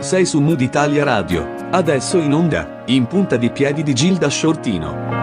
Sei su Mood Italia Radio. Adesso in onda, in punta di piedi di Gilda Shortino.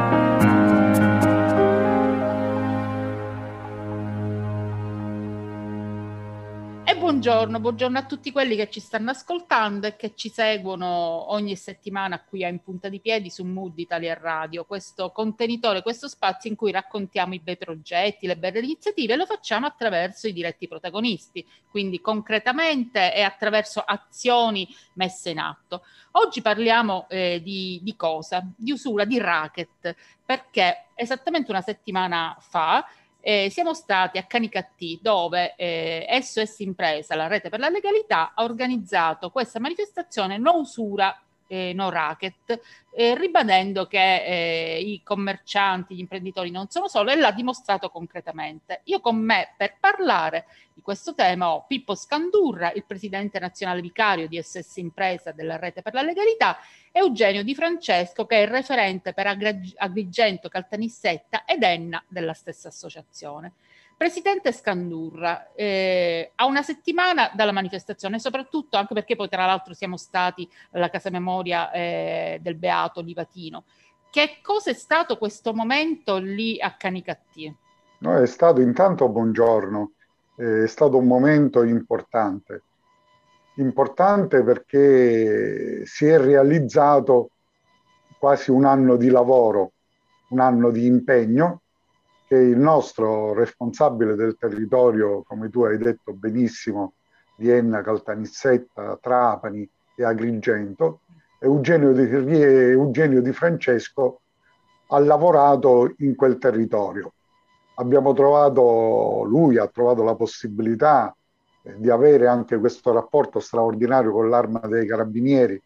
Buongiorno, buongiorno a tutti quelli che ci stanno ascoltando e che ci seguono ogni settimana qui a In Punta di Piedi su Mood Italia Radio, questo contenitore, questo spazio in cui raccontiamo i bei progetti, le belle iniziative e lo facciamo attraverso i diretti protagonisti, quindi concretamente e attraverso azioni messe in atto. Oggi parliamo eh, di, di cosa? Di usura, di racket, perché esattamente una settimana fa eh, siamo stati a Canicattì dove eh, SOS Impresa, la rete per la legalità, ha organizzato questa manifestazione no usura eh, no racket, eh, ribadendo che eh, i commercianti, gli imprenditori non sono solo e l'ha dimostrato concretamente. Io con me per parlare di questo tema ho Pippo Scandurra, il presidente nazionale vicario di SS Impresa della Rete per la Legalità, e Eugenio Di Francesco, che è il referente per Agrigento, Caltanissetta ed Enna della stessa associazione. Presidente Scandurra, eh, a una settimana dalla manifestazione, soprattutto anche perché poi tra l'altro siamo stati alla Casa Memoria eh, del Beato Livatino, che cosa è stato questo momento lì a Canicattì? No, è stato intanto buongiorno, è stato un momento importante, importante perché si è realizzato quasi un anno di lavoro, un anno di impegno che il nostro responsabile del territorio, come tu hai detto benissimo, Vienna, Caltanissetta, Trapani e Agrigento, Eugenio di, Eugenio di Francesco ha lavorato in quel territorio. Abbiamo trovato, lui ha trovato la possibilità eh, di avere anche questo rapporto straordinario con l'Arma dei Carabinieri,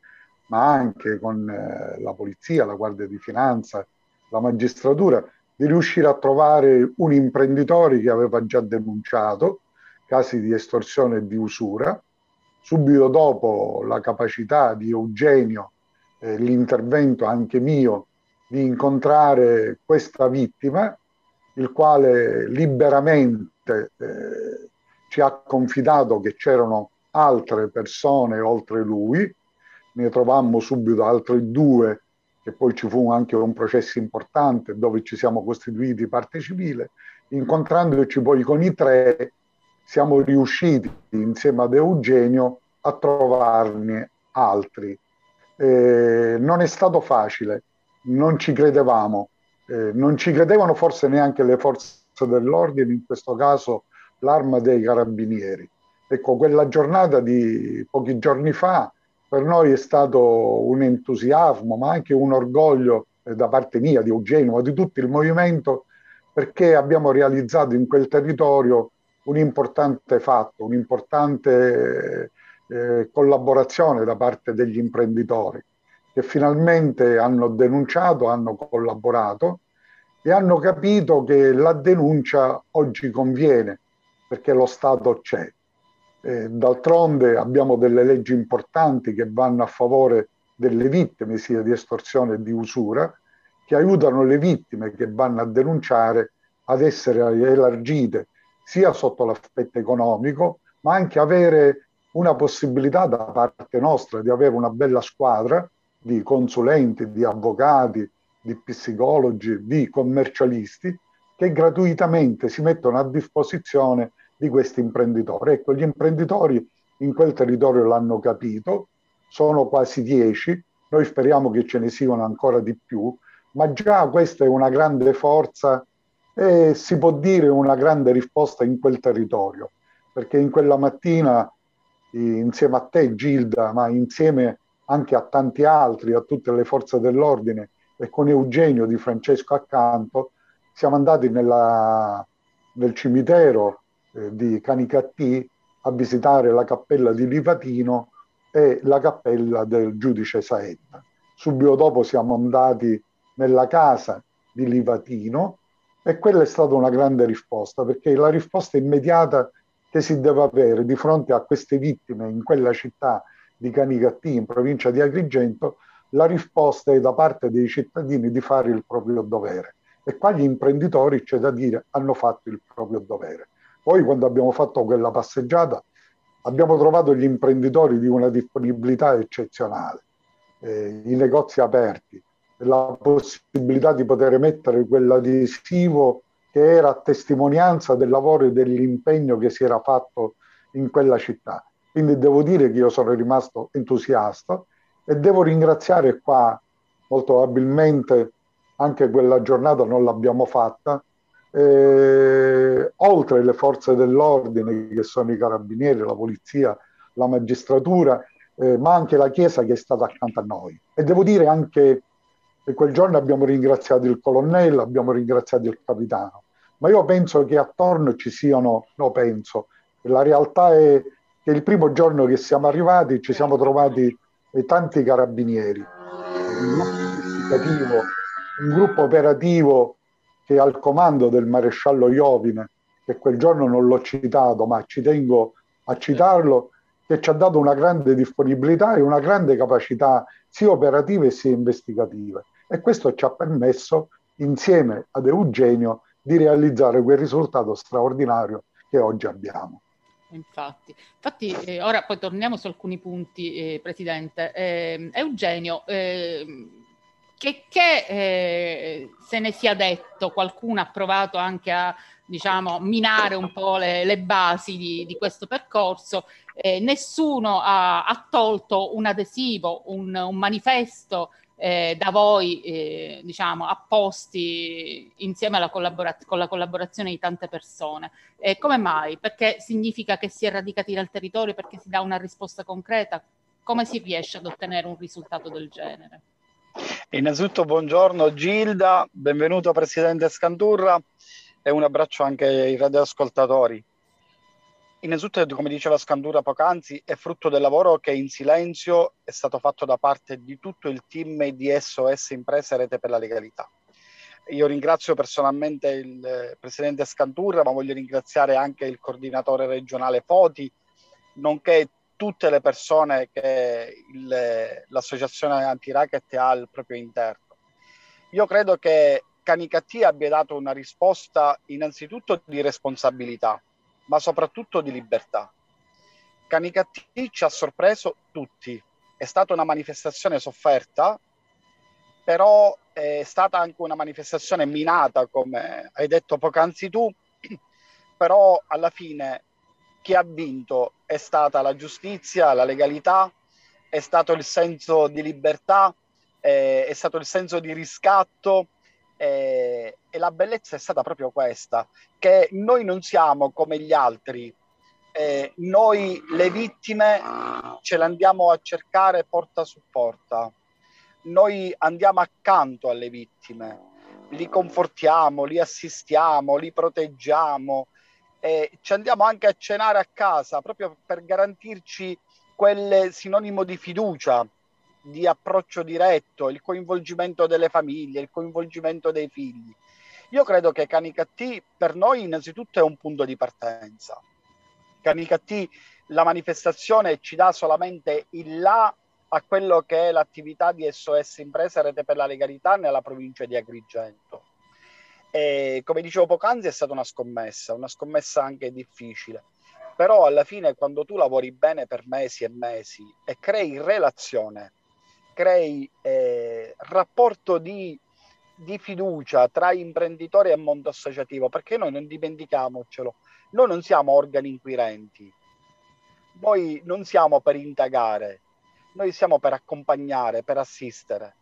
ma anche con eh, la Polizia, la Guardia di Finanza, la magistratura, di riuscire a trovare un imprenditore che aveva già denunciato casi di estorsione e di usura. Subito dopo la capacità di Eugenio, eh, l'intervento anche mio, di incontrare questa vittima, il quale liberamente eh, ci ha confidato che c'erano altre persone oltre lui, ne trovammo subito altre due che poi ci fu anche un processo importante dove ci siamo costituiti parte civile, incontrandoci poi con i tre siamo riusciti insieme ad Eugenio a trovarne altri. Eh, non è stato facile, non ci credevamo, eh, non ci credevano forse neanche le forze dell'ordine, in questo caso l'arma dei carabinieri. Ecco, quella giornata di pochi giorni fa per noi è stato un entusiasmo, ma anche un orgoglio eh, da parte mia, di Eugenio, ma di tutto il movimento, perché abbiamo realizzato in quel territorio un importante fatto, un'importante eh, collaborazione da parte degli imprenditori che finalmente hanno denunciato, hanno collaborato e hanno capito che la denuncia oggi conviene perché lo Stato c'è eh, d'altronde abbiamo delle leggi importanti che vanno a favore delle vittime sia di estorsione che di usura, che aiutano le vittime che vanno a denunciare ad essere elargite sia sotto l'aspetto economico, ma anche avere una possibilità da parte nostra di avere una bella squadra di consulenti, di avvocati, di psicologi, di commercialisti che gratuitamente si mettono a disposizione di questi imprenditori. Ecco, gli imprenditori in quel territorio l'hanno capito, sono quasi dieci, noi speriamo che ce ne siano ancora di più, ma già questa è una grande forza e si può dire una grande risposta in quel territorio, perché in quella mattina insieme a te Gilda, ma insieme anche a tanti altri, a tutte le forze dell'ordine e con Eugenio di Francesco accanto, siamo andati nella, nel cimitero eh, di Canicattì a visitare la cappella di Livatino e la cappella del giudice Saetta. Subito dopo siamo andati nella casa di Livatino e quella è stata una grande risposta perché la risposta immediata che si deve avere di fronte a queste vittime in quella città di Canicattì, in provincia di Agrigento, la risposta è da parte dei cittadini di fare il proprio dovere E qua gli imprenditori, c'è da dire, hanno fatto il proprio dovere. Poi quando abbiamo fatto quella passeggiata abbiamo trovato gli imprenditori di una disponibilità eccezionale, eh, i negozi aperti, la possibilità di poter mettere quell'adesivo che era testimonianza del lavoro e dell'impegno che si era fatto in quella città. Quindi devo dire che io sono rimasto entusiasta e devo ringraziare qua molto abilmente anche quella giornata non l'abbiamo fatta, eh, oltre le forze dell'ordine che sono i carabinieri, la polizia, la magistratura, eh, ma anche la Chiesa che è stata accanto a noi. E devo dire anche che quel giorno abbiamo ringraziato il colonnello, abbiamo ringraziato il capitano, ma io penso che attorno ci siano, no penso, la realtà è che il primo giorno che siamo arrivati ci siamo trovati eh, tanti carabinieri, un, un gruppo operativo che al comando del maresciallo Iovine, che quel giorno non l'ho citato, ma ci tengo a citarlo, che ci ha dato una grande disponibilità e una grande capacità sia operative sia investigative. E questo ci ha permesso, insieme ad Eugenio, di realizzare quel risultato straordinario che oggi abbiamo. Infatti, infatti eh, ora poi torniamo su alcuni punti, eh, Presidente. Eh, Eugenio, ehm, che, che eh, se ne sia detto, qualcuno ha provato anche a diciamo, minare un po' le, le basi di, di, questo percorso, eh, nessuno ha, ha, tolto un adesivo, un, un manifesto eh, da voi eh, diciamo, apposti insieme alla collabora- con la collaborazione di tante persone. Eh, come mai? Perché significa che si è radicati dal territorio, perché si dà una risposta concreta? Come si riesce ad ottenere un risultato del genere? Innanzitutto buongiorno Gilda, benvenuto Presidente Scanturra e un abbraccio anche ai radioascoltatori. Innanzitutto, come diceva Scandura poc'anzi, è frutto del lavoro che in silenzio è stato fatto da parte di tutto il team di SOS Imprese Rete per la Legalità. Io ringrazio personalmente il Presidente Scanturra, ma voglio ringraziare anche il coordinatore regionale Foti, nonché tutte le persone che il, l'associazione anti-racket ha al proprio interno. Io credo che Canicattì abbia dato una risposta innanzitutto di responsabilità, ma soprattutto di libertà. Canicattì ci ha sorpreso tutti. È stata una manifestazione sofferta, però è stata anche una manifestazione minata, come hai detto poc'anzi tu, però alla fine chi ha vinto è stata la giustizia, la legalità, è stato il senso di libertà, eh, è stato il senso di riscatto eh, e la bellezza è stata proprio questa, che noi non siamo come gli altri, eh, noi le vittime ce le andiamo a cercare porta su porta, noi andiamo accanto alle vittime, li confortiamo, li assistiamo, li proteggiamo, eh, ci andiamo anche a cenare a casa proprio per garantirci quel sinonimo di fiducia, di approccio diretto, il coinvolgimento delle famiglie, il coinvolgimento dei figli. Io credo che Canicattì per noi innanzitutto è un punto di partenza. Canicattì, la manifestazione ci dà solamente il là a quello che è l'attività di SOS Impresa Rete per la Legalità nella provincia di Agrigento e come dicevo poc'anzi è stata una scommessa, una scommessa anche difficile. Però alla fine quando tu lavori bene per mesi e mesi e crei relazione, crei eh, rapporto di, di fiducia tra imprenditori e mondo associativo, perché noi non dimentichiamocelo, noi non siamo organi inquirenti, noi non siamo per indagare, noi siamo per accompagnare, per assistere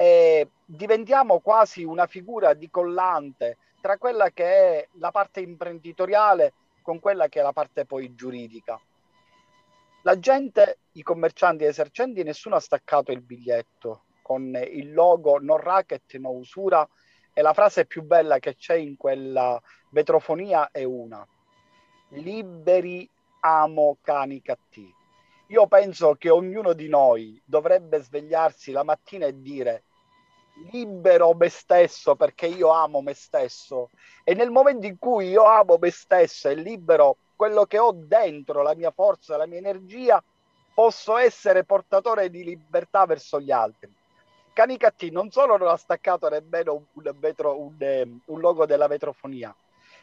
e diventiamo quasi una figura di collante tra quella che è la parte imprenditoriale con quella che è la parte poi giuridica. La gente, i commercianti e i esercenti, nessuno ha staccato il biglietto con il logo no racket, no usura e la frase più bella che c'è in quella vetrofonia è una. Liberi amo cani cattivi. Io penso che ognuno di noi dovrebbe svegliarsi la mattina e dire libero me stesso perché io amo me stesso. E nel momento in cui io amo me stesso e libero quello che ho dentro, la mia forza, la mia energia, posso essere portatore di libertà verso gli altri. Canicattì non solo non ha staccato nemmeno un, metro, un, ehm, un logo della metrofonia,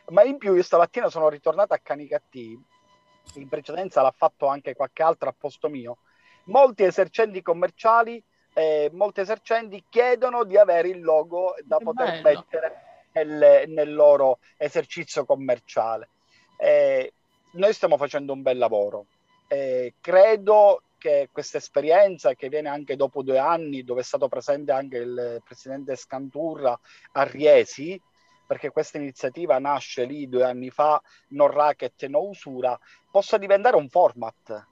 ma in più io stamattina sono ritornato a Canicattì, in precedenza l'ha fatto anche qualche altro a posto mio, molti esercenti commerciali, eh, molti esercenti chiedono di avere il logo da che poter bello. mettere nel, nel, loro esercizio commerciale. Eh, noi stiamo facendo un bel lavoro. Eh, credo che questa esperienza che viene anche dopo due anni, dove è stato presente anche il presidente Scanturra a Riesi, perché questa iniziativa nasce lì due anni fa, non racket, no usura, possa diventare un format.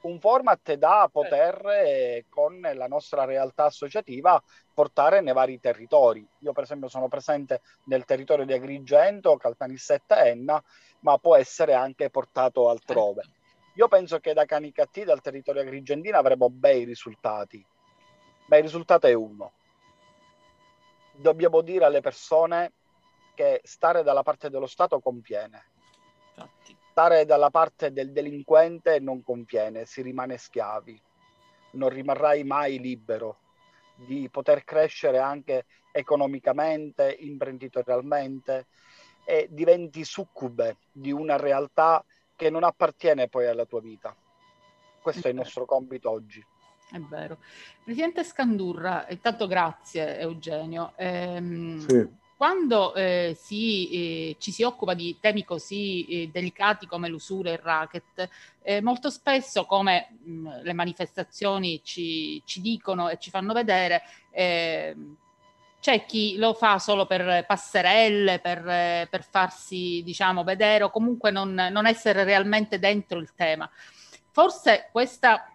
Un format da poter, eh, con la nostra realtà associativa, portare nei vari territori. Io, per esempio, sono presente nel territorio di Agrigento, Caltanissetta e Enna, ma può essere anche portato altrove. Io penso che da Canicattì, dal territorio agrigentino, avremo bei risultati. Ma il risultato è uno. Dobbiamo dire alle persone che stare dalla parte dello Stato conviene. Stare dalla parte del delinquente non conviene, si rimane schiavi. Non rimarrai mai libero di poter crescere anche economicamente, imprenditorialmente e diventi succube di una realtà che non appartiene poi alla tua vita. Questo è, il nostro compito oggi. È vero. Presidente Scandurra, intanto grazie Eugenio. Ehm, sì. Quando eh, si, eh, ci si occupa di temi così eh, delicati come l'usura e il racket, eh, molto spesso, come mh, le manifestazioni ci, ci, dicono e ci fanno vedere, ehm, c'è chi lo fa solo per passerelle, per, per farsi diciamo, vedere o comunque non, non, essere realmente dentro il tema. Forse questa,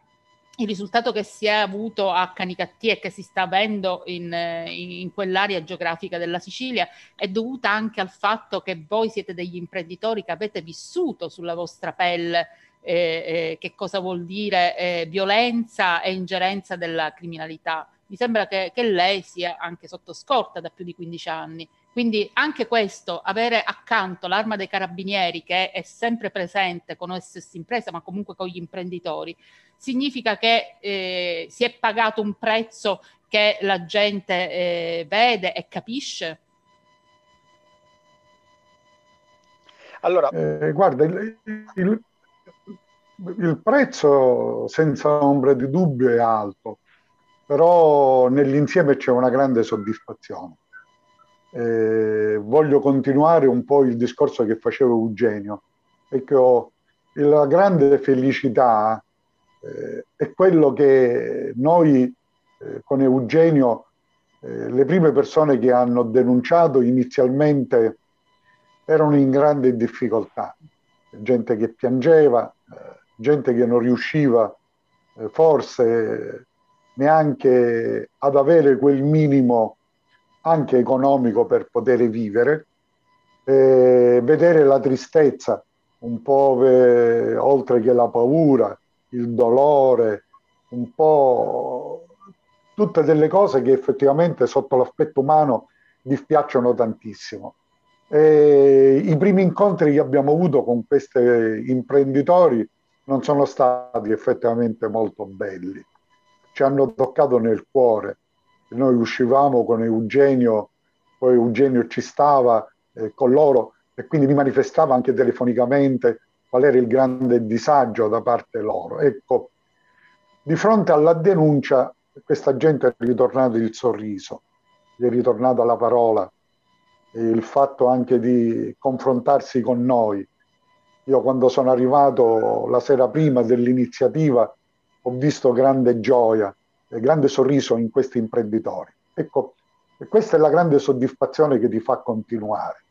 il risultato che si è avuto a Canicattì e che si sta avendo in, in, quell'area geografica della Sicilia è dovuta anche al fatto che voi siete degli imprenditori che avete vissuto sulla vostra pelle eh, eh, che cosa vuol dire eh, violenza e ingerenza della criminalità mi sembra che, che, lei sia anche sotto scorta da più di 15 anni. Quindi anche questo, avere accanto l'arma dei carabinieri che è sempre presente con OSS Impresa, ma comunque con gli imprenditori, significa che eh, si è pagato un prezzo che la gente eh, vede e capisce? Allora, eh, guarda, il, il, il prezzo senza ombra di dubbio è alto però nell'insieme c'è una grande soddisfazione. Eh, voglio continuare un po' il discorso che faceva Eugenio, perché ho, la grande felicità eh, è quello che noi eh, con Eugenio, eh, le prime persone che hanno denunciato inizialmente erano in grande difficoltà, gente che piangeva, eh, gente che non riusciva eh, forse neanche ad avere quel minimo anche economico per poter vivere, eh, vedere la tristezza, un po' ve, oltre che la paura, il dolore, un po' tutte delle cose che effettivamente sotto l'aspetto umano dispiacciono tantissimo. E I primi incontri che abbiamo avuto con questi imprenditori non sono stati effettivamente molto belli ci hanno toccato nel cuore. Noi uscivamo con Eugenio, poi Eugenio ci stava eh, con loro e quindi mi manifestava anche telefonicamente qual era il grande disagio da parte loro. Ecco, di fronte alla denuncia questa gente è ritornato il sorriso, è ritornata la parola, il fatto anche di confrontarsi con noi. Io quando sono arrivato la sera prima dell'iniziativa ho visto grande gioia grande sorriso in questi imprenditori. Ecco, questa è la grande soddisfazione che ti fa continuare.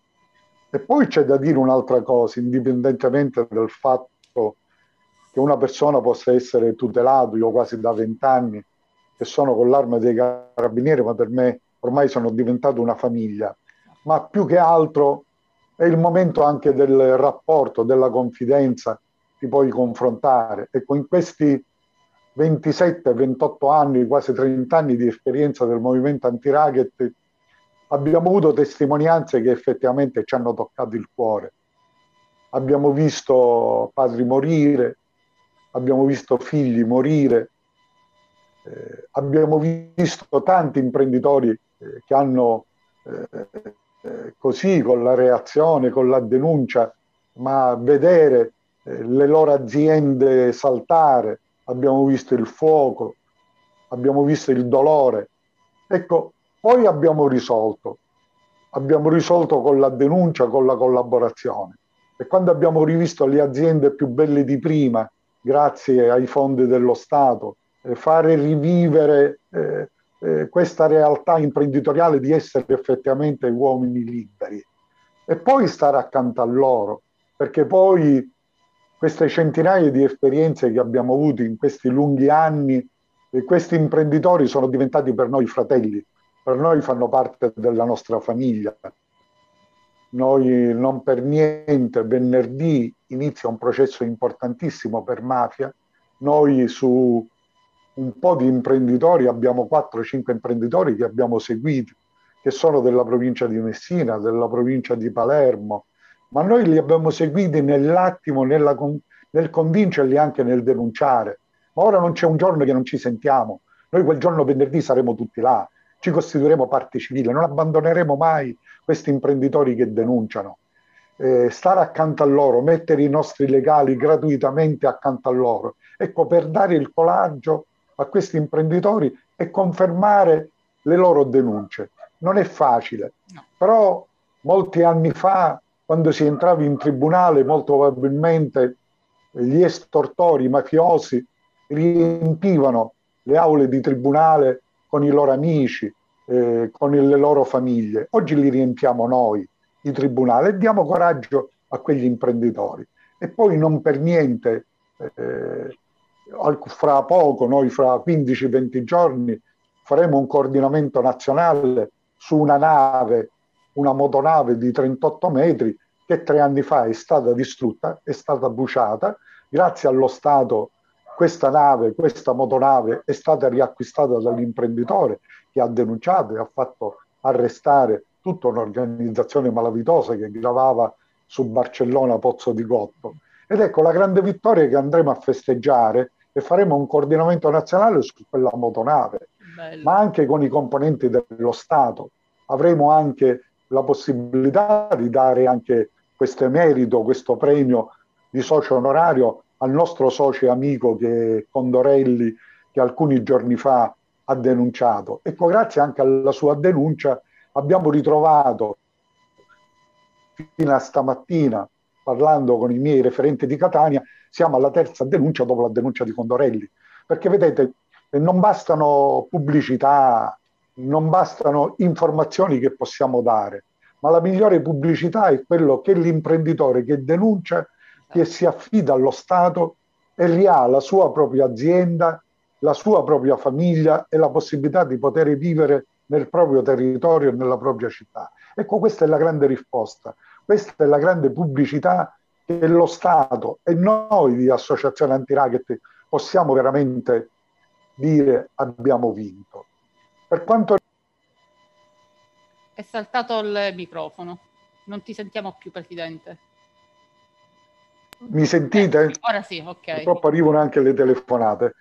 E poi c'è da dire un'altra cosa, indipendentemente dal fatto che una persona possa essere tutelata, io quasi da vent'anni che sono con l'arma dei carabinieri, ma per me ormai sono diventato una famiglia, ma più che altro è il momento anche del rapporto, della confidenza, ti puoi confrontare. Ecco, in questi 27-28 anni, quasi 30 anni di esperienza del movimento anti-racket, abbiamo avuto testimonianze che effettivamente ci hanno toccato il cuore. Abbiamo visto padri morire, abbiamo visto figli morire, Eh, abbiamo visto tanti imprenditori eh, che hanno eh, eh, così con la reazione, con la denuncia, ma vedere eh, le loro aziende saltare, abbiamo visto il fuoco, abbiamo visto il dolore. Ecco, poi abbiamo risolto, abbiamo risolto con la denuncia, con la collaborazione. E quando abbiamo rivisto le aziende più belle di prima, grazie ai fondi dello Stato, eh, fare rivivere eh, eh, questa realtà imprenditoriale di essere effettivamente uomini liberi e poi stare accanto a loro, perché poi queste centinaia di esperienze che abbiamo avuto in questi lunghi anni, e questi imprenditori sono diventati per noi fratelli, per noi fanno parte della nostra famiglia. Noi non per niente venerdì inizia un processo importantissimo per mafia. Noi su un po' di imprenditori, abbiamo 4-5 imprenditori che abbiamo seguito, che sono della provincia di Messina, della provincia di Palermo, ma noi li abbiamo seguiti nell'attimo, nella, nel convincerli anche nel denunciare. Ma ora non c'è un giorno che non ci sentiamo. Noi quel giorno venerdì saremo tutti là, ci costituiremo parte civile, non abbandoneremo mai questi imprenditori che denunciano. Eh, stare accanto a loro, mettere i nostri legali gratuitamente accanto a loro, ecco, per dare il coraggio a questi imprenditori e confermare le loro denunce. Non è facile, però molti anni fa, quando si entrava in tribunale, molto probabilmente gli estortori, i mafiosi riempivano le aule di tribunale con i loro amici, eh, con le loro famiglie. Oggi li riempiamo noi, i tribunali, e diamo coraggio a quegli imprenditori. E poi non per niente eh, fra poco, noi fra 15-20 giorni, faremo un coordinamento nazionale su una nave, una motonave di 38 metri che tre anni fa è stata distrutta, è stata bruciata. Grazie allo Stato questa nave, questa motonave è stata riacquistata dall'imprenditore che ha denunciato e ha fatto arrestare tutta un'organizzazione malavitosa che gravava su Barcellona Pozzo di Gotto. Ed ecco la grande vittoria che andremo a festeggiare e faremo un coordinamento nazionale su quella motonave, Bello. ma anche con i componenti dello Stato. Avremo anche la possibilità di dare anche questo emerito, questo premio di socio onorario al nostro socio e amico che Condorelli, che alcuni giorni fa ha denunciato. Ecco, grazie anche alla sua denuncia abbiamo ritrovato fino a stamattina, parlando con i miei referenti di Catania, siamo alla terza denuncia dopo la denuncia di Condorelli. Perché vedete, non bastano pubblicità, non bastano informazioni che possiamo dare, ma la migliore pubblicità è quello che l'imprenditore che denuncia, che si affida allo Stato e riha la sua propria azienda, la sua propria famiglia e la possibilità di poter vivere nel proprio territorio e nella propria città. Ecco, questa è la grande risposta, questa è la grande pubblicità che lo Stato e noi di Associazione Antiracket possiamo veramente dire abbiamo vinto. Per quanto è saltato il microfono, non ti sentiamo più Presidente. Mi sentite? Eh, ora sì, ok. Purtroppo arrivano anche le telefonate.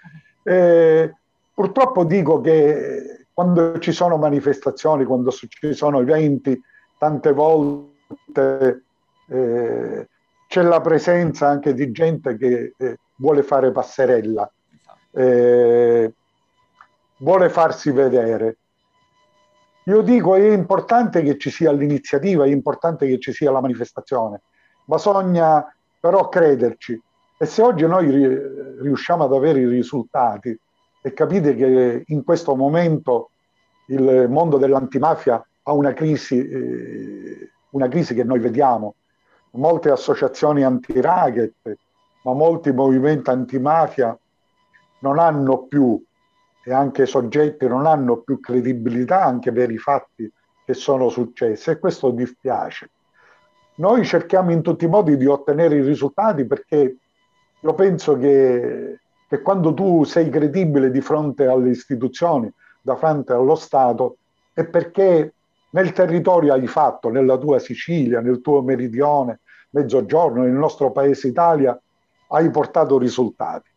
Eh, purtroppo dico che quando ci sono manifestazioni, quando ci sono eventi, tante volte eh, c'è la presenza anche di gente che eh, vuole fare passerella, eh, vuole farsi vedere. Io dico è importante che ci sia l'iniziativa, è importante che ci sia la manifestazione, bisogna però crederci. E se oggi noi riusciamo ad avere i risultati e capite che in questo momento il mondo dell'antimafia ha una crisi, eh, una crisi che noi vediamo, molte associazioni anti-racket, ma molti movimenti antimafia non hanno più, e anche soggetti non hanno più credibilità anche per i fatti che sono successi e questo dispiace. Noi cerchiamo in tutti i modi di ottenere i risultati perché io penso che, che quando tu sei credibile di fronte alle istituzioni, da fronte allo Stato, è perché nel territorio hai fatto, nella tua Sicilia, nel tuo meridione, mezzogiorno, nel nostro paese Italia, hai portato risultati.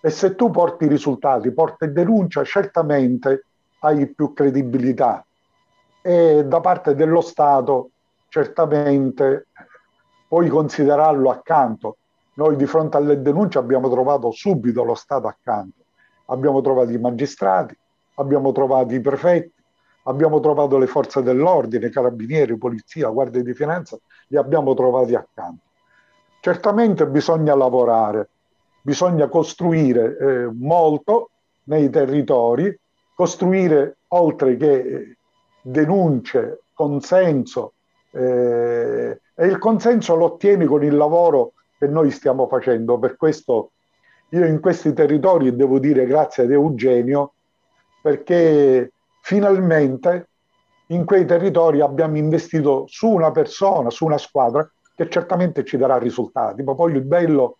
E se tu porti risultati, porti denuncia, certamente hai più credibilità. E da parte dello Stato, certamente puoi considerarlo accanto. Noi di fronte alle denunce abbiamo trovato subito lo Stato accanto. Abbiamo trovato i magistrati, abbiamo trovato i prefetti, abbiamo trovato le forze dell'ordine, carabinieri, polizia, guardia di finanza, li abbiamo trovati accanto. Certamente bisogna lavorare, bisogna costruire eh, molto nei territori, costruire oltre che eh, denunce, consenso, eh, e il consenso lo ottieni con il lavoro che noi stiamo facendo. Per questo io in questi territori devo dire grazie ad Eugenio perché finalmente in quei territori abbiamo investito su una persona, su una squadra che certamente ci darà risultati, ma poi il bello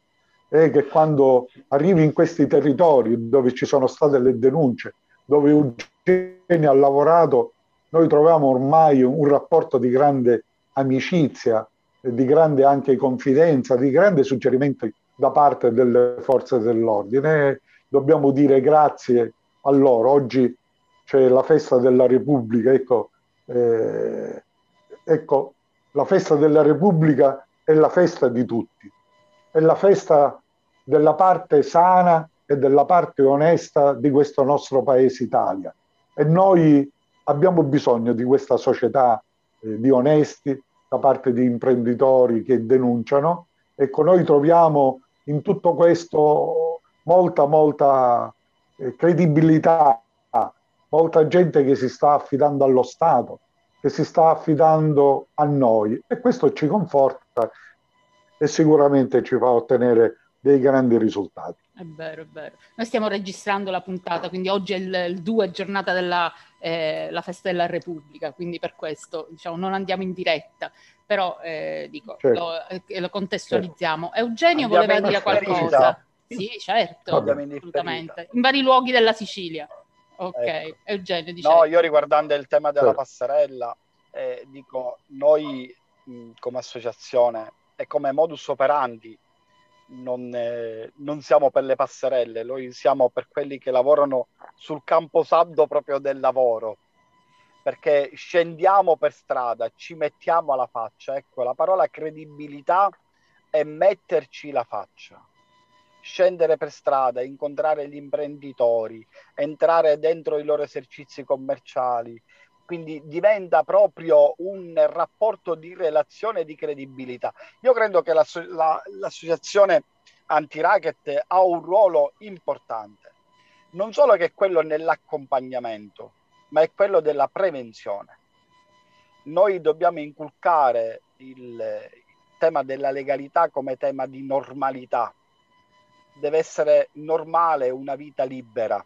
è che quando arrivi in questi territori dove ci sono state le denunce, dove Eugenio ha lavorato, noi troviamo ormai un rapporto di grande amicizia, di grande anche confidenza, di grande suggerimento da parte delle forze dell'ordine. Dobbiamo dire grazie a loro. Oggi c'è la festa della Repubblica, ecco, eh, ecco, la festa della Repubblica è la festa di tutti, è la festa della parte sana e della parte onesta di questo nostro paese Italia. E noi abbiamo bisogno di questa società eh, di onesti, da parte di imprenditori che denunciano. Ecco, noi troviamo in tutto questo molta, molta eh, credibilità, molta gente che si sta affidando allo Stato, che si sta affidando a noi e questo ci conforta e sicuramente ci fa ottenere dei grandi risultati. È vero, è vero. Noi stiamo registrando la puntata, quindi oggi è il, il 2, giornata della eh, festa della Repubblica, quindi per questo diciamo, non andiamo in diretta, però eh, dico, certo. lo, eh, lo, contestualizziamo. Certo. Eugenio andiamo voleva dire qualcosa. Sì, certo, assolutamente. In vari luoghi della Sicilia. Ok, ecco. Eugenio dice... No, io riguardando il tema della certo. passerella, eh, dico, noi mh, come associazione e come modus operandi non, eh, non, siamo per le passerelle, noi siamo per quelli che lavorano sul campo saldo proprio del lavoro, perché scendiamo per strada, ci mettiamo alla faccia. Ecco, la parola credibilità è metterci la faccia. Scendere per strada, incontrare gli imprenditori, entrare dentro i loro esercizi commerciali, quindi diventa proprio un rapporto di relazione di credibilità. Io credo che la, la, l'associazione anti-racket ha un ruolo importante, non solo che è quello nell'accompagnamento, ma è quello della prevenzione. Noi dobbiamo inculcare il tema della legalità come tema di normalità. Deve essere normale una vita libera.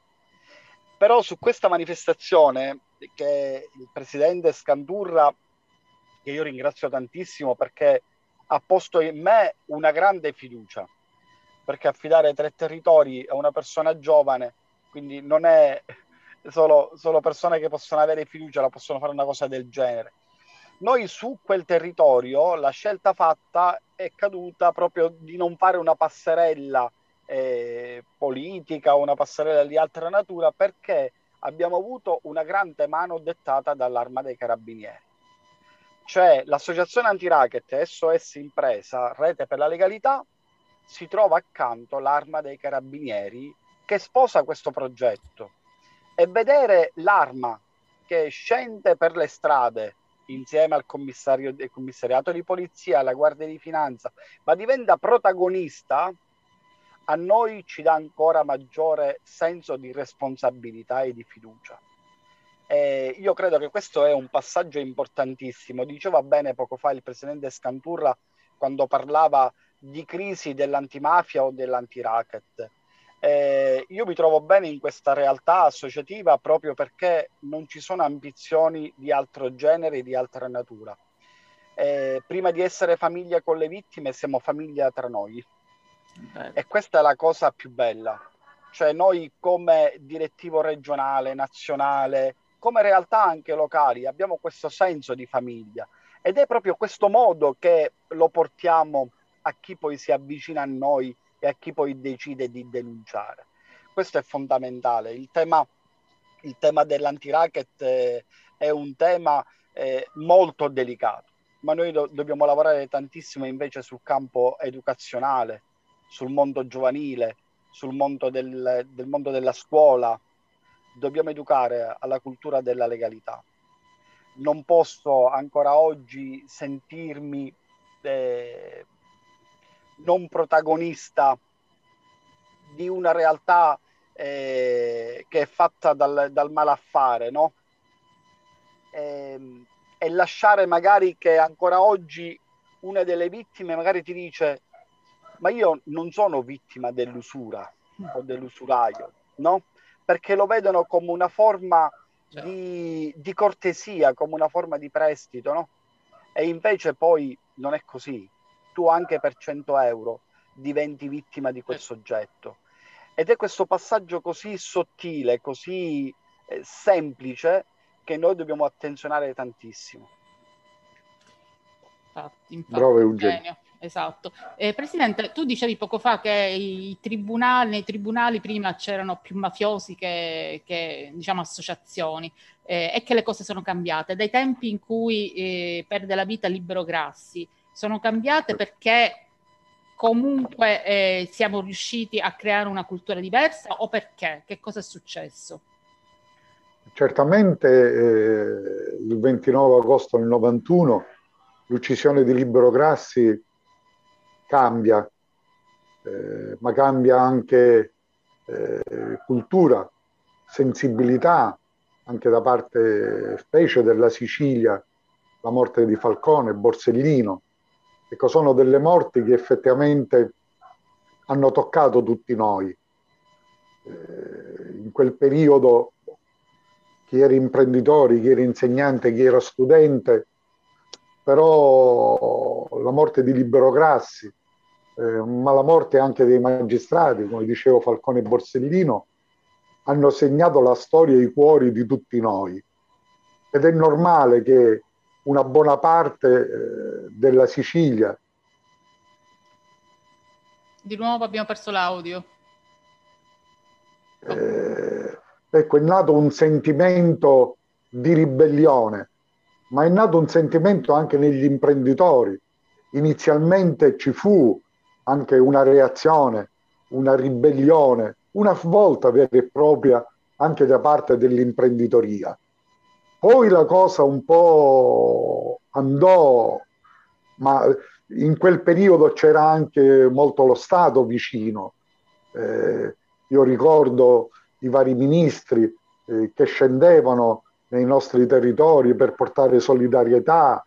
Però su questa manifestazione che il presidente Scandurra, che io ringrazio tantissimo perché ha posto in me una grande fiducia, perché affidare tre territori a una persona giovane, quindi non è solo, solo persone che possono avere fiducia, la possono fare una cosa del genere. Noi su quel territorio la scelta fatta è caduta proprio di non fare una passerella eh, politica una passerella di altra natura perché abbiamo avuto una grande mano dettata dall'arma dei carabinieri. Cioè l'associazione anti-racket SOS Impresa, Rete per la Legalità, si trova accanto l'arma dei carabinieri che sposa questo progetto e vedere l'arma che scende per le strade insieme al commissariato di polizia, alla guardia di finanza, ma diventa protagonista a noi ci dà ancora maggiore senso di responsabilità e di fiducia. E io credo che questo è un passaggio importantissimo. Diceva bene poco fa il presidente Scanturra quando parlava di crisi dell'antimafia o dell'antiracket. Eh, io mi trovo bene in questa realtà associativa proprio perché non ci sono ambizioni di altro genere, di altra natura. Eh, prima di essere famiglia con le vittime, siamo famiglia tra noi. Bello. E questa è la cosa più bella. Cioè noi come direttivo regionale, nazionale, come realtà anche locali, abbiamo questo senso di famiglia ed è proprio questo modo che lo portiamo a chi poi si avvicina a noi e a chi poi decide di denunciare. Questo è fondamentale. Il tema, il tema dell'antiracket è, è un tema eh, molto delicato, ma noi do- dobbiamo lavorare tantissimo invece sul campo educazionale, sul mondo giovanile, sul mondo del, del mondo della scuola. Dobbiamo educare alla cultura della legalità. Non posso ancora oggi sentirmi eh, non protagonista di una realtà eh, che è fatta dal, dal malaffare, no? E, ehm, e lasciare magari che ancora oggi una delle vittime magari ti dice ma io non sono vittima dell'usura o dell'usuraio, no? Perché lo vedono come una forma certo. di, di, cortesia, come una forma di prestito, no? E invece poi non è così. Tu anche per 100 euro diventi vittima di quel certo. soggetto. Ed è questo passaggio così sottile, così eh, semplice, che noi dobbiamo attenzionare tantissimo. Infatti, infatti, Bravo Eugenio. Esatto. Eh, Presidente, tu dicevi poco fa che tribunali, nei tribunali prima c'erano più mafiosi che, che diciamo, associazioni eh, e che le cose sono cambiate. Dai tempi in cui eh, perde la vita Libero Grassi, sono cambiate perché comunque eh, siamo riusciti a creare una cultura diversa o perché? Che cosa è successo? Certamente eh, il 29 agosto del 91 l'uccisione di Libero Grassi cambia, eh, ma cambia anche eh, cultura, sensibilità, anche da parte specie della Sicilia, la morte di Falcone, Borsellino. Ecco, sono delle morti che effettivamente hanno toccato tutti noi. Eh, in quel periodo chi era imprenditore, chi era insegnante, chi era studente, però la morte di Libero Grassi, eh, ma la morte anche dei magistrati, come dicevo Falcone e Borsellino, hanno segnato la storia e i cuori di tutti noi. Ed è normale che una buona parte eh, della Sicilia. Di nuovo abbiamo perso l'audio. Eh, ecco, è nato un sentimento di ribellione, ma è nato un sentimento anche negli imprenditori. Inizialmente ci fu anche una reazione, una ribellione, una svolta vera e propria anche da parte dell'imprenditoria. Poi la cosa un po' andò, ma in quel periodo c'era anche molto lo Stato vicino. Eh, io ricordo i vari ministri eh, che scendevano nei nostri territori per portare solidarietà,